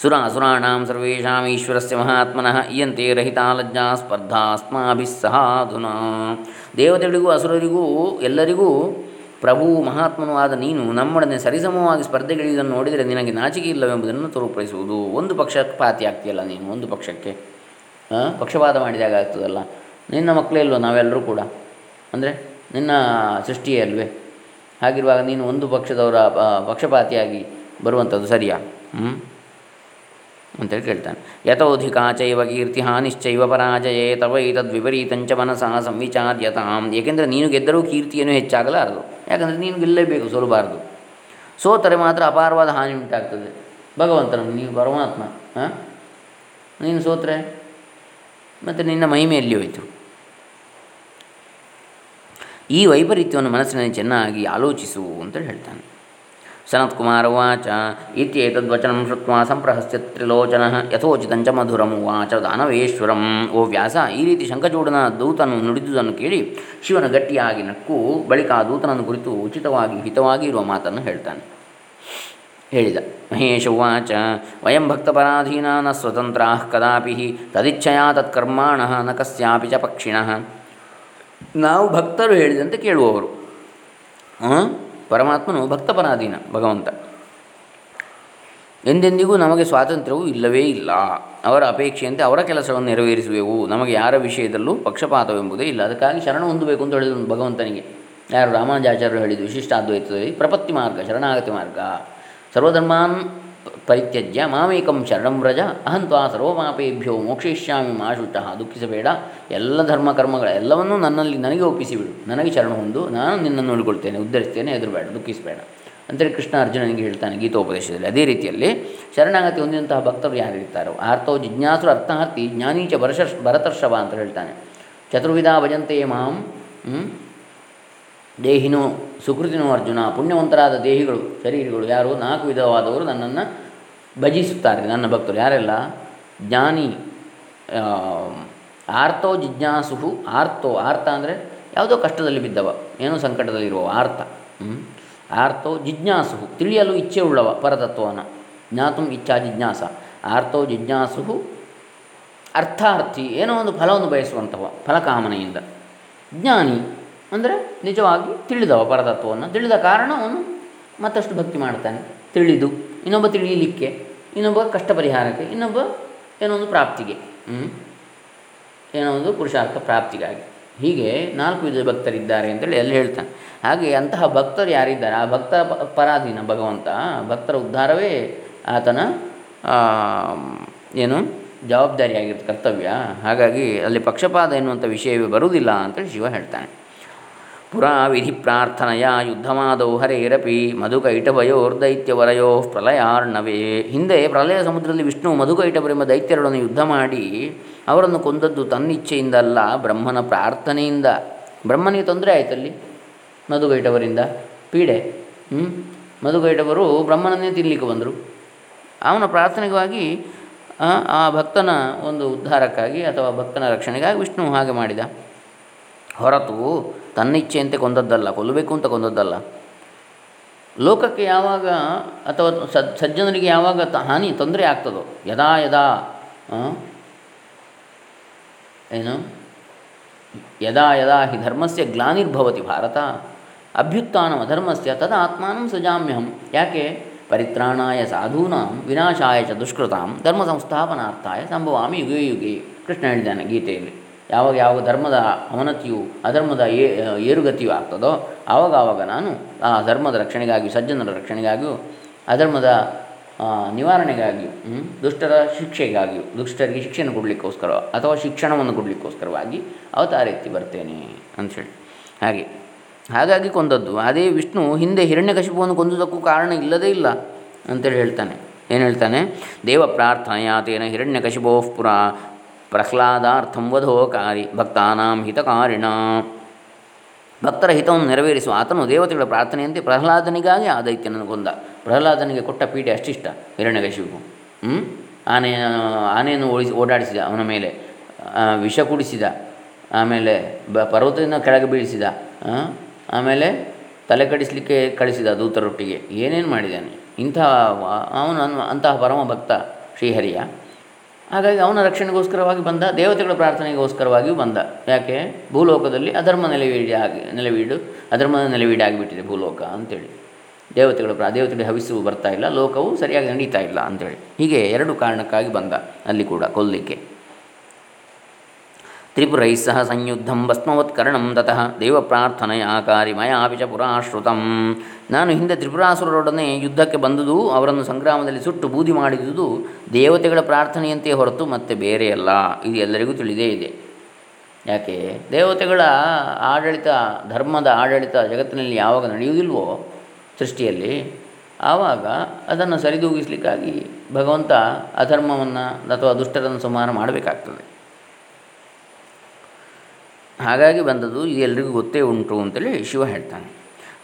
ಸುರಾಸುರಾಣಾಂ ಸರ್ವೇಷಾಂ ಈಶ್ವರಸ್ಯ ಮಹಾತ್ಮನಃ ಇಯಂತೆ ರಹಿತಾಲಜ್ಜಾ ಸ್ಪರ್ಧಾ ಅಸ್ಮಾಭಿಸ್ಸಹ ಅಧುನಾ ದೇವತೆಗಳಿಗೂ, ಅಸುರರಿಗೂ, ಎಲ್ಲರಿಗೂ ಪ್ರಭು ಮಹಾತ್ಮನೂ ಆದ ನೀನು ನಮ್ಮೊಡನೆ ಸರಿಸಮವಾಗಿ ಸ್ಪರ್ಧೆಗಿಳಿಯುವುದನ್ನು ನೋಡಿದರೆ ನಿನಗೆ ನಾಚಿಕೆ ಇಲ್ಲವೆಂಬುದನ್ನು ತೋರ್ಪಡಿಸುವುದು. ಒಂದು ಪಕ್ಷಪಾತಿ ಆಗ್ತೀಯಲ್ಲ ನೀನು, ಒಂದು ಪಕ್ಷಕ್ಕೆ. ಪಕ್ಷಪಾತ ಮಾಡಿದಾಗ ಆಗ್ತದಲ್ಲ. ನಿನ್ನ ಮಕ್ಕಳೇ ಇಲ್ವ? ನಾವೆಲ್ಲರೂ ಕೂಡ. ಅಂದರೆ ನಿನ್ನ ಸೃಷ್ಟಿಯೇ ಅಲ್ವೇ? ಹಾಗಿರುವಾಗ ನೀನು ಒಂದು ಪಕ್ಷದವರ ಪಕ್ಷಪಾತಿಯಾಗಿ ಬರುವಂಥದ್ದು ಸರಿಯಾ? ಹ್ಞೂ ಅಂತೇಳಿ ಕೇಳ್ತಾನೆ. ಯಥೋಧಿಕಾ ಚೈವ ಕೀರ್ತಿ ಹಾನಿಶ್ಚೈವ ಪರಾಜಯೇ ತವ ವಿಪರೀತಂಚ ಮನಸಃ ಸಂವಿಚಾರ್ಯತಾಂ ಏಕೆಂದರೆ ನೀನು ಗೆದ್ದರೂ ಕೀರ್ತಿಯನ್ನು ಹೆಚ್ಚಾಗಲಾರದು. ಯಾಕಂದರೆ ನೀನು ಗೆಲ್ಲಲೇಬೇಕು ಸೋಲಬಾರದು. ಸೋತರೆ ಮಾತ್ರ ಅಪಾರವಾದ ಹಾನಿ ಉಂಟಾಗ್ತದೆ. ಭಗವಂತನ ನೀವು ಪರಮಾತ್ಮ, ಹಾಂ? ನೀನು ಸೋತ್ರೆ? ಮತ್ತು ನಿನ್ನ ಮಹಿಮೆಯಲ್ಲಿ ಹೋಯಿತು? ಈ ವೈಪರೀತ್ಯವನ್ನು ಮನಸ್ಸಿನಲ್ಲಿ ಚೆನ್ನಾಗಿ ಆಲೋಚಿಸು ಅಂತೇಳಿ ಹೇಳ್ತಾನೆ. ಸನತ್ಕುಮಾರ ಉಚ ಇತ್ಯೇತದ್ವಚನಂ ಶುತ್ವ ಸಂಪ್ರಹಸ್ಯ ತ್ರಿಲೋಚನ ಯಥೋಚಿತಂಚ ಮಧುರಂ ಉಚ ದಾನವೇಶ್ವರಂ ಓ ವ್ಯಾಸ ಈ ರೀತಿ ಶಂಖಚೂಡನ ದೂತನು ನುಡಿದುದನ್ನು ಕೇಳಿ ಶಿವನ ಗಟ್ಟಿಯಾಗಿ ನಕ್ಕು ಬಳಿಕ ಆ ದೂತನನ್ನು ಕುರಿತು ಉಚಿತವಾಗಿ ಹಿತವಾಗಿ ಇರುವ ಮಾತನ್ನು ಹೇಳ್ತಾನೆ. ಹೇಳಿದ. ಮಹೇಶ ಉಚ ವಯಂ ಭಕ್ತಪರಾಧೀನಾ ನ ಸ್ವತಂತ್ರ ಕದಾಪಿ ತದಿಚ್ಛೆಯ ತತ್ಕರ್ಮಾಣ ನ ಕಸ್ಯಾಪಿ ಚ ಪಕ್ಷಿಣ. ನಾವು ಭಕ್ತರು ಹೇಳಿದಂತೆ ಕೇಳುವವರು. ಪರಮಾತ್ಮನು ಭಕ್ತಪರಾಧೀನ, ಭಗವಂತ. ಎಂದೆಂದಿಗೂ ನಮಗೆ ಸ್ವಾತಂತ್ರ್ಯವು ಇಲ್ಲವೇ ಇಲ್ಲ. ಅವರ ಅಪೇಕ್ಷೆಯಂತೆ ಅವರ ಕೆಲಸವನ್ನು ನೆರವೇರಿಸುವೆವು. ನಮಗೆ ಯಾರ ವಿಷಯದಲ್ಲೂ ಪಕ್ಷಪಾತವೆಂಬುದೇ ಇಲ್ಲ. ಅದಕ್ಕಾಗಿ ಶರಣ ಹೊಂದಬೇಕು ಅಂತ ಹೇಳಿದ್ರು ಭಗವಂತನಿಗೆ. ಯಾರು ರಾಮಾನುಜಾಚಾರ್ಯರು ಹೇಳಿದ್ದು ವಿಶಿಷ್ಟಾದ್ವೈತದಲ್ಲಿ ಪ್ರಪತ್ತಿ ಮಾರ್ಗ, ಶರಣಾಗತಿ ಮಾರ್ಗ. ಸರ್ವಧರ್ಮಾನ್ ಪರಿತ್ಯಜ್ಯ ಮಾಮೇಕಂ ಶರಣಂ ವ್ರಜ ಅಹಂತ್ವಾ ಸರ್ವಮಾಪೇಭ್ಯೋ ಮೋಕ್ಷಯಿಷ್ಯಾಮಿ ಮಾ ಶುಚಃ ದುಃಖಿಸಬೇಡ ಎಲ್ಲ ಧರ್ಮ ಕರ್ಮಗಳ ಎಲ್ಲವನ್ನೂ ನನ್ನಲ್ಲಿ ನನಗೆ ಒಪ್ಪಿಸಿಬಿಡು, ನನಗೆ ಶರಣ ಹೊಂದು ನಾನು ನಿನ್ನನ್ನು ನೋಡಿಕೊಳ್ತೇನೆ, ಉದ್ಧರಿಸ್ತೇನೆ, ಎದುರುಬೇಡ, ದುಃಖಿಸಬೇಡ. ಅಂತೇಳಿ ಕೃಷ್ಣ ಅರ್ಜುನನಿಗೆ ಹೇಳ್ತಾನೆ ಗೀತೋಪದೇಶದಲ್ಲಿ, ಅದೇ ರೀತಿಯಲ್ಲಿ ಶರಣಾಗತಿ ಹೊಂದಿದಂತಹ ಭಕ್ತರು ಯಾರಿರ್ತಾರೋ ಆರ್ತೋ ಜಿಜ್ಞಾಸುರ ಅರ್ಥಾರ್ಥಿ, ಜ್ಞಾನೀಚ ಭರಶ ಭರತರ್ಷಭ ಅಂತ ಹೇಳ್ತಾನೆ. ಚತುರ್ವಿಧ ಭಜಂತೆ ಮಾಂ? ದೇಹಿನೋ, ಸುಕೃತಿನೋ ಅರ್ಜುನ, ಪುಣ್ಯವಂತರಾದ ದೇಹಿಗಳು, ಶರೀರಗಳು, ಯಾರು ನಾಲ್ಕು ವಿಧವಾದವರು ನನ್ನನ್ನು ಭಜಿಸುತ್ತಾರೆ ನನ್ನ ಭಕ್ತರು. ಯಾರೆಲ್ಲ? ಜ್ಞಾನಿ ಆರ್ತೋ ಜಿಜ್ಞಾಸುಹು, ಆರ್ತೋ, ಆರ್ತ ಅಂದರೆ ಯಾವುದೋ ಕಷ್ಟದಲ್ಲಿ ಬಿದ್ದವ, ಏನೋ ಸಂಕಟದಲ್ಲಿರುವ ಆರ್ತ? ಆರ್ತೋ ಜಿಜ್ಞಾಸುಹು, ತಿಳಿಯಲು ಇಚ್ಛೆ ಉಳ್ಳವ ಪರತತ್ವವನ್ನು ಜ್ಞಾತು ಇಚ್ಛಾ ಜಿಜ್ಞಾಸ. ಆರ್ತೋ ಜಿಜ್ಞಾಸುಹು, ಅರ್ಥಾರ್ಥಿ, ಏನೋ ಒಂದು ಫಲವನ್ನು ಬಯಸುವಂಥವ ಫಲಕಾಮನೆಯಿಂದ. ಜ್ಞಾನಿ ಅಂದರೆ ನಿಜವಾಗಿ ತಿಳಿದವ ಪರತತ್ವವನ್ನು. ತಿಳಿದ ಕಾರಣ ಅವನು ಮತ್ತಷ್ಟು ಭಕ್ತಿ ಮಾಡ್ತಾನೆ. ತಿಳಿದು, ಇನ್ನೊಬ್ಬ ತಿಳಿಯಲಿಕ್ಕೆ ಇನ್ನೊಬ್ಬ ಕಷ್ಟ ಪರಿಹಾರಕ್ಕೆ ಇನ್ನೊಬ್ಬ ಏನೋ ಒಂದು ಪ್ರಾಪ್ತಿಗೆ? ಏನೋ ಒಂದು ಪುರುಷಾರ್ಥ ಪ್ರಾಪ್ತಿಗಾಗಿ. ಹೀಗೆ ನಾಲ್ಕು ವಿಧದ ಭಕ್ತರಿದ್ದಾರೆ ಅಂತೇಳಿ ಎಲ್ಲಿ ಹೇಳ್ತಾನೆ. ಹಾಗೆ ಅಂತಹ ಭಕ್ತರು ಯಾರಿದ್ದಾರೆ? ಆ ಭಕ್ತ ಪರಾಧೀನ ಭಗವಂತ ಭಕ್ತರ ಉದ್ಧಾರವೇ ಆತನ ಏನು ಜವಾಬ್ದಾರಿಯಾಗಿರ್ತ ಕರ್ತವ್ಯ ಹಾಗಾಗಿ ಅಲ್ಲಿ ಪಕ್ಷಪಾತ ಎನ್ನುವಂಥ ವಿಷಯವೇ ಬರುವುದಿಲ್ಲ ಅಂತೇಳಿ ಶಿವ ಹೇಳ್ತಾನೆ. ಪುರಾ ವಿಧಿ ಪ್ರಾರ್ಥನೆಯ ಯುದ್ಧಮಾದೌ ಹರೇರಪಿ ಮಧುಕೈಟಭಯೋರ್ದೈತ್ಯವರಯೋ ಪ್ರಲಯಾರ್ಣವೇ. ಹಿಂದೆ ಪ್ರಲಯ ಸಮುದ್ರದಲ್ಲಿ ವಿಷ್ಣು ಮಧುಕೈಟಭರೆಂಬ ದೈತ್ಯರೊಡನೆ ಯುದ್ಧ ಮಾಡಿ ಅವರನ್ನು ಕೊಂದದ್ದು ತನ್ನಿಚ್ಛೆಯಿಂದಲ್ಲ ಬ್ರಹ್ಮನ ಪ್ರಾರ್ಥನೆಯಿಂದ. ಬ್ರಹ್ಮನಿಗೆ ತೊಂದರೆ ಆಯ್ತಲ್ಲಿ ಮಧುಕೈಟವರಿಂದ. ಪೀಡೆ ಹ್ಞೂ ಮಧುಕೈಟವರು ಬ್ರಹ್ಮನನ್ನೇ ತಿನ್ನಲಿಕ್ಕೆ ಬಂದರು. ಅವನ ಪ್ರಾರ್ಥನೆಗಾಗಿ ಆ, ಆ ಭಕ್ತನ ಒಂದು ಉದ್ಧಾರಕ್ಕಾಗಿ ಅಥವಾ ಭಕ್ತನ ರಕ್ಷಣೆಗಾಗಿ ವಿಷ್ಣು ಹಾಗೆ ಮಾಡಿದ. ಹೊರತು ತನ್ನ ಇಚ್ಛೆಯಂತೆ ಕೊಂದದ್ದಲ್ಲ, ಕೊಲ್ಲಬೇಕು ಅಂತ ಕೊಂದದ್ದಲ್ಲ. ಲೋಕಕ್ಕೆ ಯಾವಾಗ ಅಥವಾ ಸಜ್ಜನರಿಗೆ ಯಾವಾಗ ತ, ಹಾನಿ, ತೊಂದರೆ ಆಗ್ತದೋ, ಯದಾ ಯದಾ ಏನು? ಯದಾ ಯದಾ ಹಿ ಧರ್ಮಸ್ಯ ಗ್ಲಾನಿರ್ಭವತಿ ಭಾರತ, ಅಭ್ಯುತ್ಥಾನ ಧರ್ಮಸ್ಯ ತದ ಆತ್ಮಾನಂ ಸೃಜಾಮ್ಯಹಂ. ಯಾಕೆ? ಪರಿತ್ರಾಣಾಯ ಸಾಧೂನಾಂ, ವಿನಾಶಾಯ ಚ ದುಷ್ಕೃತಾಂ ಧರ್ಮ ಸಂಸ್ಥಾಪನಾರ್ಥಾಯ ಸಂಭವಾಮಿ ಯುಗೇ ಯುಗೆ. ಕೃಷ್ಣ ಹೇಳಿದ್ದಾನೆ ಗೀತೆಯಲ್ಲಿ. ಯಾವಾಗ ಯಾವ ಧರ್ಮದ ಅವನತಿಯು ಅಧರ್ಮದ ಏರುಗತಿಯು ಆಗ್ತದೋ ಆವಾಗ ಆವಾಗ ನಾನು ಆ ಧರ್ಮದ ರಕ್ಷಣೆಗಾಗಿಯೂ ಸಜ್ಜನರ ರಕ್ಷಣೆಗಾಗಿಯೂ ಅಧರ್ಮದ ನಿವಾರಣೆಗಾಗಿಯೂ ದುಷ್ಟರ ಶಿಕ್ಷೆಗಾಗಿಯೂ, ದುಷ್ಟರಿಗೆ ಶಿಕ್ಷೆಯನ್ನು ಕೊಡಲಿಕ್ಕೋಸ್ಕರ ಅಥವಾ ಶಿಕ್ಷಣವನ್ನು ಕೊಡಲಿಕ್ಕೋಸ್ಕರವಾಗಿ ಅವತಾರ ಎತ್ತಿ ಬರ್ತೇನೆ ಅಂಥೇಳಿ ಹಾಗೆ, ಹಾಗಾಗಿ ಕೊಂದದ್ದು. ಅದೇ ವಿಷ್ಣು ಹಿಂದೆ ಹಿರಣ್ಯಕಶಿಪುವನ್ನು ಕೊಂದುದಕ್ಕೂ ಕಾರಣ ಇಲ್ಲದೇ ಇಲ್ಲ ಅಂತೇಳಿ ಹೇಳ್ತಾನೆ. ಏನು ಹೇಳ್ತಾನೆ? ದೇವ ಪ್ರಾರ್ಥನೆಯಾತೇನ ಹಿರಣ್ಯಕಶಿಪೋಃ ಪುರ ಪ್ರಹ್ಲಾದಾರ್ಥಂ ವಧೋಕಾರಿ ಭಕ್ತಾನಾಂ ಹಿತಕಾರಿಣ. ಭಕ್ತರ ಹಿತವನ್ನು ನೆರವೇರಿಸುವ ಆತನು ದೇವತೆಗಳ ಪ್ರಾರ್ಥನೆಯಂತೆ ಪ್ರಹ್ಲಾದನಿಗಾಗಿ ಆ ದೈತ್ಯನನ್ನು ಕೊಂದ. ಪ್ರಹ್ಲಾದನಿಗೆ ಕೊಟ್ಟ ಪೀಡೆ ಅಷ್ಟಿಷ್ಟ ಹಿರಣ್ಯಕಶಿಪು ಹ್ಞೂ ಆನೆ, ಆನೆಯನ್ನು ಓಡಿಸಿ ಓಡಾಡಿಸಿದ ಅವನ ಮೇಲೆ. ವಿಷ ಕುಡಿಸಿದ. ಆಮೇಲೆ ಬ, ಪರ್ವತದಿಂದ ಕೆಳಗೆ ಬೀಳಿಸಿದ. ಆಮೇಲೆ ತಲೆ ಕಡಿಸಲಿಕ್ಕೆ ಕಳಿಸಿದ ದೂತರೊಟ್ಟಿಗೆ. ಏನೇನು ಮಾಡಿದ್ದಾನೆ? ಇಂತಹ ಅವನು ಅಂತಹ ಪರಮ ಭಕ್ತ ಶ್ರೀಹರಿಯ. ಹಾಗಾಗಿ ಅವನ ರಕ್ಷಣೆಗೋಸ್ಕರವಾಗಿ ಬಂದ, ದೇವತೆಗಳ ಪ್ರಾರ್ಥನೆಗೋಸ್ಕರವಾಗಿಯೂ ಬಂದ. ಯಾಕೆ? ಭೂಲೋಕದಲ್ಲಿ ಅಧರ್ಮ ನೆಲೆವೀಡಿ ಆಗಿ, ನೆಲೆವೀಡು, ಅಧರ್ಮದ ನೆಲೆವೀಡಾಗಿಬಿಟ್ಟಿದೆ ಭೂಲೋಕ ಅಂತೇಳಿ. ದೇವತೆಗಳ ಪ್ರಾ ದೇವತೆಗಳಿಗೆ ಹವಿಸ್ಸು ಬರ್ತಾ ಇಲ್ಲ, ಲೋಕವು ಸರಿಯಾಗಿ ನಡೀತಾ ಇಲ್ಲ ಅಂತೇಳಿ. ಹೀಗೆ ಎರಡು ಕಾರಣಕ್ಕಾಗಿ ಬಂದ ಅಲ್ಲಿ ಕೂಡ ಕೊಲ್ಲಿಕ್ಕೆ ತ್ರಿಪುರೈ ಸಹ ಸಂಯುದ್ಧಂ ಭಸ್ಮವತ್ಕರಣಂ ತತಃ ದೇವ ಪ್ರಾರ್ಥನೆಯ ಆಕಾರಿ ಮಯಾಪಿ ಪುರಾಶ್ರುತಂ ನಾನು ಹಿಂದೆ ತ್ರಿಪುರಾಸುರರೊಡನೆ ಯುದ್ಧಕ್ಕೆ ಬಂದುದು, ಅವರನ್ನು ಸಂಗ್ರಾಮದಲ್ಲಿ ಸುಟ್ಟು ಬೂದಿ ಮಾಡಿದುದು ದೇವತೆಗಳ ಪ್ರಾರ್ಥನೆಯಂತೆ ಹೊರತು ಮತ್ತೆ ಬೇರೆಯಲ್ಲ ಇದು ಎಲ್ಲರಿಗೂ ತಿಳಿದೇ ಇದೆ. ಯಾಕೆ? ದೇವತೆಗಳ ಆಡಳಿತ, ಧರ್ಮದ ಆಡಳಿತ ಜಗತ್ತಿನಲ್ಲಿ ಯಾವಾಗ ನಡೆಯುವುದಿಲ್ವೋ ಸೃಷ್ಟಿಯಲ್ಲಿ, ಆವಾಗ ಅದನ್ನು ಸರಿದೂಗಿಸಲಿಕ್ಕಾಗಿ ಭಗವಂತ ಅಧರ್ಮವನ್ನು ಅಥವಾ ದುಷ್ಟರನ್ನು ಸಂಹಾರ ಮಾಡಬೇಕಾಗ್ತದೆ. ಹಾಗಾಗಿ ಬಂದದ್ದು ಇದು ಎಲ್ರಿಗೂ ಗೊತ್ತೇ ಉಂಟು ಅಂತೇಳಿ ಶಿವ ಹೇಳ್ತಾನೆ.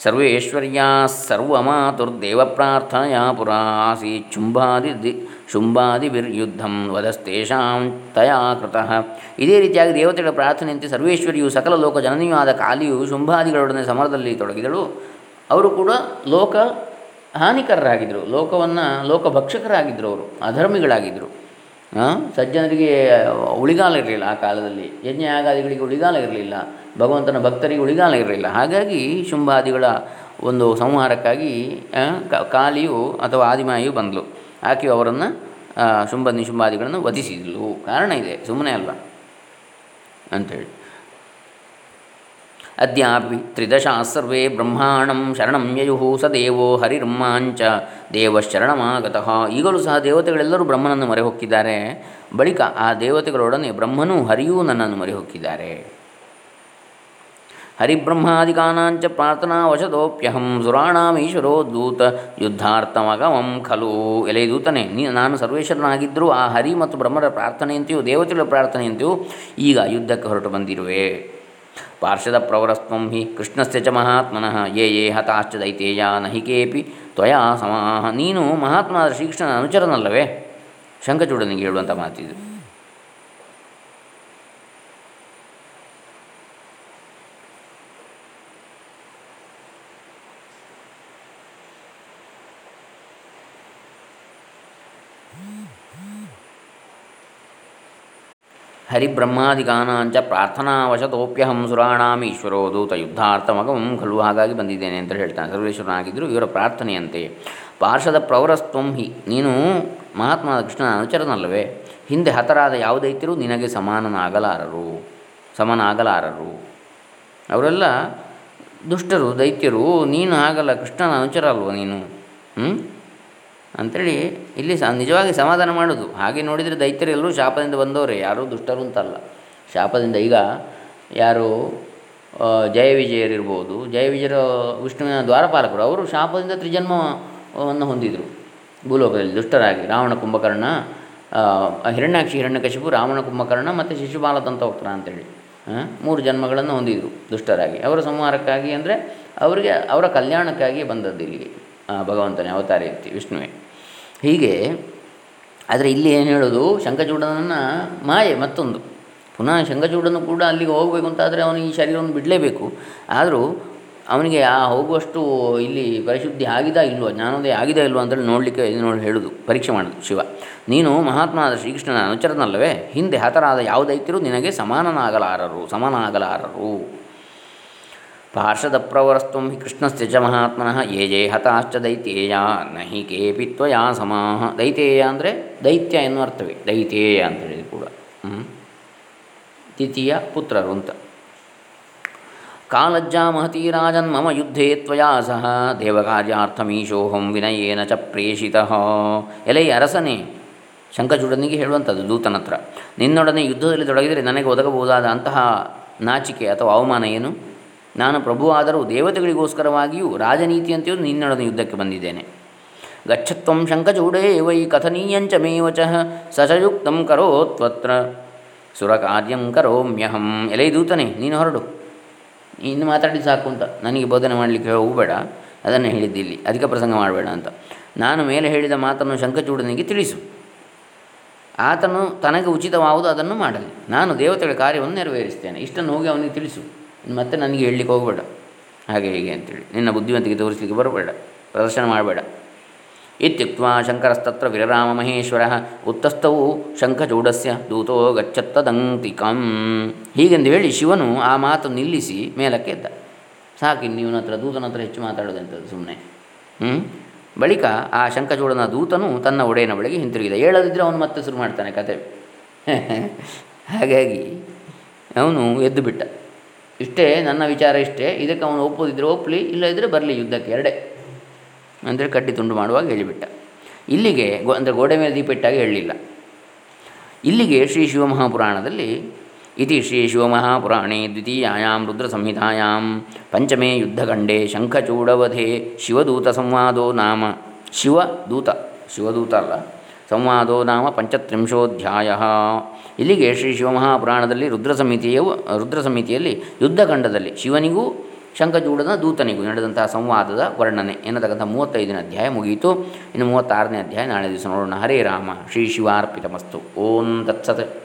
ಸರ್ವೇಶ್ವರ್ಯ ಸರ್ವಮಾತುರ್ದೇವ ಪ್ರಾರ್ಥನೆಯ ಪುರ ಆಸೀತ್ ಶುಂಭಾದಿ ದಿ ಶುಂಭಾದಿಭಿರ್ಯುದ್ಧಂ ವಧಸ್ತೇಷಾಂ ತಯಾ ಕೃತಃ. ಇದೇ ರೀತಿಯಾಗಿ ದೇವತೆಗಳ ಪ್ರಾರ್ಥನೆಯಂತೆ ಸರ್ವೇಶ್ವರಿಯು ಸಕಲ ಲೋಕ ಜನನಿಯೂ ಆದ ಕಾಲಿಯು ಶುಂಭಾದಿಗಳೊಡನೆ ಸಮರದಲ್ಲಿ ತೊಡಗಿದಳು. ಅವರು ಕೂಡ ಲೋಕ ಹಾನಿಕರರಾಗಿದ್ದರು. ಲೋಕವನ್ನು ಲೋಕಭಕ್ಷಕರಾಗಿದ್ದರು ಅವರು. ಅಧರ್ಮಿಗಳಾಗಿದ್ದರು. ಸಜ್ಜನರಿಗೆ ಉಳಿಗಾಲ ಇರಲಿಲ್ಲ ಆ ಕಾಲದಲ್ಲಿ. ಯಜ್ಞ ಯಾಗಾದಿಗಳಿಗೆ ಉಳಿಗಾಲ ಇರಲಿಲ್ಲ. ಭಗವಂತನ ಭಕ್ತರಿಗೆ ಉಳಿಗಾಲ ಇರಲಿಲ್ಲ. ಹಾಗಾಗಿ ಶುಂಭಾದಿಗಳ ಒಂದು ಸಂಹಾರಕ್ಕಾಗಿ ಕಾಲಿಯು ಅಥವಾ ಆದಿಮಾಯಿಯು ಬಂದಳು ಆಕೆ ಅವರನ್ನು ಶುಂಭ ನಿಶುಂಭಾದಿಗಳನ್ನು ವಧಿಸಿದಳು ಕಾರಣ ಇದೆ. ಸುಮ್ಮನೆ ಅಲ್ಲ ಅಂಥೇಳಿ ಅದ್ಯಾಪಿ ತ್ರಿದಶಾಸರ್ವೇ ಬ್ರಹ್ಮಾಣಂ ಶರಣಂ ಯಯುಹು ಸ ದೇವೋ ಹರಿರ್ಮಾಂಚ ದೇವಶರಣಮಾಗತಃ. ಈಗಲೂ ಸಹ ದೇವತೆಗಳೆಲ್ಲರೂ ಬ್ರಹ್ಮನನ್ನು ಮೊರೆ ಹೊಕ್ಕಿದ್ದಾರೆ ಬಳಿಕ ಆ ದೇವತೆಗಳೊಡನೆ ಬ್ರಹ್ಮನೂ ಹರಿಯೂ ನನ್ನನ್ನು ಮೊರೆ ಹೊಕ್ಕಿದ್ದಾರೆ ವಶದೋಪ್ಯಹಂ ಪ್ರಾರ್ಥನಾವಶದೋಪ್ಯಹಂ ಸುರಾಣಾಮೀಶ್ವರೋ ದೂತ ಯುದ್ಧಾರ್ಥಮಗಮಂ ಖಲು. ಎಲೆ ದೂತನೇ, ನೀ ನಾನು ಸರ್ವೇಶ್ವರನಾಗಿದ್ದರೂ ಆ ಹರಿ ಮತ್ತು ಬ್ರಹ್ಮರ ಪ್ರಾರ್ಥನೆಯಂತೆಯೂ ದೇವತೆಗಳ ಪ್ರಾರ್ಥನೆಯಂತೆಯೂ ಈಗ ಯುದ್ಧಕ್ಕೆ ಹೊರಟು ಬಂದಿರುವೆ. ಪಾರ್ಷದ ಪ್ರವರಸ್ತ್ವಂ ಹಿ ಕೃಷ್ಣಸ್ಯ ಚ ಮಹಾತ್ಮನಃ, ಯೇ ಯೇ ಹತಾಶ್ಚ ದೈತೇಯ ನಹಿಕೇಪಿ ತ್ವಯಾ ಸಮಾಹ. ನೀನು ಮಹಾತ್ಮನಾದ ಶ್ರೀಕೃಷ್ಣನ ಅನುಚರನಲ್ಲವೇ? ಶಂಖಚೂಡನಿಗೆ ಹೇಳುವಂಥ ಮಾತಿದು. ಹರಿಬ್ರಹ್ಮಾದಿಗಾನಾಂಚ ಪ್ರಾರ್ಥನಾವಶತೋಪ್ಯಹಂ ಸುರಾಣಾಮಿ ಈಶ್ವರೋ ದೂತ ಯುದ್ಧಾರ್ಥಮಗಮಂ ಖಲು ಹಾಗಾಗಿ ಬಂದಿದ್ದೇನೆ ಅಂತ ಹೇಳ್ತಾನೆ. ಸರ್ವೇಶ್ವರನಾಗಿದ್ದರು ಇವರ ಪ್ರಾರ್ಥನೆಯಂತೆ. ಪಾರ್ಷದ ಪ್ರವರಸ್ತ್ವಂ ಹಿ, ನೀನು ಮಹಾತ್ಮ ಕೃಷ್ಣನ ಅನುಚರನಲ್ಲವೇ? ಹಿಂದೆ ಹತರಾದ ಯಾವುದೈತಿರೂ ನಿನಗೆ ಸಮಾನನಾಗಲಾರರು, ಸಮನಾಗಲಾರರು. ಅವರೆಲ್ಲ ದುಷ್ಟರು, ದೈತ್ಯರು, ನೀನು ಆಗಲ್ಲ ಕೃಷ್ಣನ ಅನುಚರ ಅಲ್ವ ನೀನು? ಹ್ಞೂ ಅಂಥೇಳಿ ಇಲ್ಲಿ ಸ ನಿಜವಾಗಿ ಸಮಾಧಾನ ಮಾಡೋದು. ಹಾಗೆ ನೋಡಿದರೆ ದೈತ್ಯರೆಲ್ಲರೂ ಶಾಪದಿಂದ ಬಂದವರೇ, ಯಾರೂ ದುಷ್ಟರು ಅಂತಲ್ಲ. ಶಾಪದಿಂದ ಈಗ ಯಾರು ಜಯ ವಿಜಯರಿರ್ಬೋದು ಜಯ ವಿಜಯರ ವಿಷ್ಣುವಿನ ದ್ವಾರಪಾಲಕರು, ಅವರು ಶಾಪದಿಂದ ತ್ರಿಜನ್ಮವನ್ನು ಹೊಂದಿದರು. ಭೂಲೋಕದಲ್ಲಿ ದುಷ್ಟರಾಗಿ. ರಾವಣ ಕುಂಭಕರ್ಣ ಹಿರಣ್ಯಾಕ್ಷಿ, ಹಿರಣ್ಯಕಶಿಪು, ರಾವಣ ಕುಂಭಕರ್ಣ ಮತ್ತು ಶಿಶುಪಾಲ ಹೋಗ್ತಾರ ಅಂತೇಳಿ ಮೂರು ಜನ್ಮಗಳನ್ನು ಹೊಂದಿದರು ದುಷ್ಟರಾಗಿ. ಅವರ ಸಂಹಾರಕ್ಕಾಗಿ ಅಂದರೆ ಅವರಿಗೆ, ಅವರ ಕಲ್ಯಾಣಕ್ಕಾಗಿ ಬಂದದ್ದು ಇಲ್ಲಿಗೆ ಭಗವಂತನೇ ಅವತಾರ ವಿಷ್ಣುವೇ. ಹೀಗೆ, ಆದರೆ ಇಲ್ಲಿ ಏನು ಹೇಳೋದು? ಶಂಖಚೂಡನನ್ನು ಮಾಯೆ ಮತ್ತೊಂದು. ಪುನಃ ಶಂಖಚೂಡನು ಕೂಡ ಅಲ್ಲಿಗೆ ಹೋಗಬೇಕು ಅಂತಾದರೆ ಅವನು ಈ ಶರೀರವನ್ನು ಬಿಡಲೇಬೇಕು. ಆದರೂ ಅವನಿಗೆ ಆ ಹೋಗುವಷ್ಟು ಇಲ್ಲಿ ಪರಿಶುದ್ಧಿ ಆಗಿದಾ ಇಲ್ವೋ, ಜ್ಞಾನೋದಯ ಆಗಿದಾ ಇಲ್ವೋ ಅಂತೇಳಿ ನೋಡಲಿಕ್ಕೆ ನೋಡಿ ಹೇಳೋದು, ಪರೀಕ್ಷೆ ಮಾಡೋದು ಶಿವ. ನೀನು ಮಹಾತ್ಮನಾದ ಶ್ರೀಕೃಷ್ಣನ ಅನುಚರನಲ್ಲವೇ? ಹಿಂದೆ ಹತರಾದ ಯಾವುದೈತಿರೂ ನಿನಗೆ ಸಮಾನನಾಗಲಾರರು ಸಮಾನಾಗಲಾರರು ಪಾರ್ಷದಪ್ರವರಸ್ತ್ವಂ ಹಿ ಚ ಮಹಾತ್ಮನಃ ಯೇ ಜೇ ಹತಾಶ್ಚ ದೈತ್ಯೇಯ ನಹಿ ಕೇಪಿ ತ್ವಯಾ ಸಮಾಹ. ದೈತ್ಯೇಯ ಅಂದರೆ ದೈತ್ಯ ಎನ್ನುವ ಅರ್ಥವೇ. ದೈತ್ಯೇಯ ಅಂತ ಕೂಡ. ದ್ವಿತೀಯ ಪುತ್ರರು ಅಂತ. ಕಾಲಜ್ಜಾ ಮಹತಿ ರಾಜನ್ ಮಮ ಯುದ್ಧೇ ತ್ವಯಾ ಸಹ. ದೇವಕಾರ್ಯಾರ್ಥಮೀಶೋಹಂ ವಿನಯೇನ ಚ ಪ್ರೇಷಿತ. ಎಲೈ ಅರಸನೇ, ಶಂಕಚೂಡನಿಗೆ ಹೇಳುವಂಥದ್ದು ದೂತನತ್ರ ನಿನ್ನೊಡನೆ ಯುದ್ಧದಲ್ಲಿ ತೊಡಗಿದರೆ ನನಗೆ ಒದಗಬಹುದಾದ ಅಂತಹ ನಾಚಿಕೆ ಅಥವಾ ಅವಮಾನ ಏನು? ನಾನು ಪ್ರಭುವಾದರೂ ದೇವತೆಗಳಿಗೋಸ್ಕರವಾಗಿಯೂ ರಾಜನೀತಿಯಂತೆಯೂ ನಿನ್ನೊಡನೆ ಯುದ್ಧಕ್ಕೆ ಬಂದಿದ್ದೇನೆ. ಗಚ್ಚತ್ವಂ ಶಂಖಚೂಡೇ ವೈ ಕಥನೀಯಂಚ ಮೇವಚ ಸಚಯುಕ್ತಂ ಕರೋತ್ವತ್ರ. ಸುರಕಾರ್ಯಂ ಕರೋಮ್ಯಹಂ. ಎಲೆ ದೂತನೇ, ನೀನು ಹೊರಡು. ಇನ್ನು ಮಾತಾಡಿ ಸಾಕು ಅಂತ. ನನಗೆ ಬೋಧನೆ ಮಾಡಲಿಕ್ಕೆ ಹೋಗಬೇಡ ಅದನ್ನು ಹೇಳಿದ್ದಿಲ್ಲಿ ಅಧಿಕ ಪ್ರಸಂಗ ಮಾಡಬೇಡ ಅಂತ. ನಾನು ಮೇಲೆ ಹೇಳಿದ ಮಾತನ್ನು ಶಂಖಚೂಡನಿಗೆ ತಿಳಿಸು. ಆತನು ತನಗೆ ಉಚಿತವಾವುದು ಅದನ್ನು ಮಾಡಲಿ. ನಾನು ದೇವತೆಗಳ ಕಾರ್ಯವನ್ನು ನೆರವೇರಿಸ್ತೇನೆ. ಇಷ್ಟನ್ನು ಹೋಗಿ ಅವನಿಗೆ ತಿಳಿಸು. ಮತ್ತೆ ನನಗೆ ಹೇಳಲಿಕ್ಕೆ ಹೋಗಬೇಡ. ಹಾಗೆ ಹೀಗೆ ಅಂತೇಳಿ. ನಿನ್ನ ಬುದ್ಧಿವಂತಿಗೆ ತೋರಿಸಲಿಕ್ಕೆ ಬರಬೇಡ. ಪ್ರದರ್ಶನ ಮಾಡಬೇಡ. ಇತ್ಯುಕ್ತ ಶಂಕರಸ್ತತ್ರ ವಿರರಾಮ ಮಹೇಶ್ವರ ಉತ್ತಸ್ಥವು ಶಂಖಚೂಡಸ್ಯ ದೂತೋ ಗಚ್ಚತ್ತದಂತಿಕಂ. ಹೀಗೆಂದು ಹೇಳಿ ಶಿವನು ಆ ಮಾತು ನಿಲ್ಲಿಸಿ ಮೇಲಕ್ಕೆ ಎದ್ದ. ಸಾಕಿ ನೀವನ ಹತ್ರ, ದೂತನ ಹತ್ರ ಹೆಚ್ಚು ಮಾತಾಡೋದಂಥದ್ದು ಸುಮ್ಮನೆ ಹ್ಞೂ ಬಳಿಕ ಆ ಶಂಖಚೂಡನ ದೂತನು ತನ್ನ ಒಡೆಯನ ಬಳಿಗೆ ಹಿಂತಿರುಗಿದ. ಹೇಳದಿದ್ದರೆ ಅವನು ಮತ್ತೆ ಶುರು ಮಾಡ್ತಾನೆ ಕತೆ ಹಾಗಾಗಿ ಅವನು ಎದ್ದು ಬಿಟ್ಟ. ಇಷ್ಟೇ, ನನ್ನ ವಿಚಾರ ಇಷ್ಟೇ. ಇದಕ್ಕೆ ಅವನು ಒಪ್ಪೋದಿದ್ರೆ ಒಪ್ಪಲಿ ಇಲ್ಲದಿದ್ದರೆ ಬರಲಿ ಯುದ್ಧಕ್ಕೆ ಎರಡೇ. ಅಂದರೆ ಕಡ್ಡಿ ತುಂಡು ಮಾಡುವಾಗ ಹೇಳಿಬಿಟ್ಟ. ಇಲ್ಲಿಗೆ ಗೋ, ಅಂದರೆ ಗೋಡೆ ಮೇಲೆ ದೀಪ ಇಟ್ಟಾಗ ಹೇಳಲಿಲ್ಲ. ಇಲ್ಲಿಗೆ ಶ್ರೀ ಶಿವಮಹಾಪುರಾಣದಲ್ಲಿ ಇತಿ ಶ್ರೀ ಶಿವಮಹಾಪುರಾಣೇ ದ್ವಿತೀಯಾಂ ರುದ್ರ ಸಂಹಿತಾಯಾಂ ಪಂಚಮೇ ಯುದ್ಧಖಂಡೇ ಶಂಖಚೂಡವಧೆ ಶಿವದೂತ ಸಂವಾದೋ ನಾಮ. ಶಿವದೂತ. ಶಿವದೂತ ಅಲ್ಲ. ಸಂವಾದೋ ನಾಮ ಪಂಚತ್ರಿಂಶೋಧ್ಯಾಯ. ಇಲ್ಲಿಗೆ ಶ್ರೀ ಶಿವಮಹಾಪುರಾಣದಲ್ಲಿ ರುದ್ರ ಸಮಿತಿಯ, ರುದ್ರ ಸಮಿತಿಯಲ್ಲಿ ಯುದ್ಧಖಂಡದಲ್ಲಿ ಶಿವನಿಗೂ ಶಂಖಚೂಡನ ದೂತನಿಗೂ ನಡೆದಂತಹ ಸಂವಾದದ ವರ್ಣನೆ. ಎನ್ನತಕ್ಕಂಥ ಮೂವತ್ತೈದನೇ ಅಧ್ಯಾಯ ಮುಗಿಯಿತು ಇನ್ನು ಮೂವತ್ತಾರನೇ ಅಧ್ಯಾಯ ನಾಳೆ ದಿವಸ ನೋಡೋಣ. ಹರೇ ರಾಮ. ಶ್ರೀ ಶಿವಾರ್ಪಿತಮಸ್ತು. ಓಂ ತತ್ಸತ್.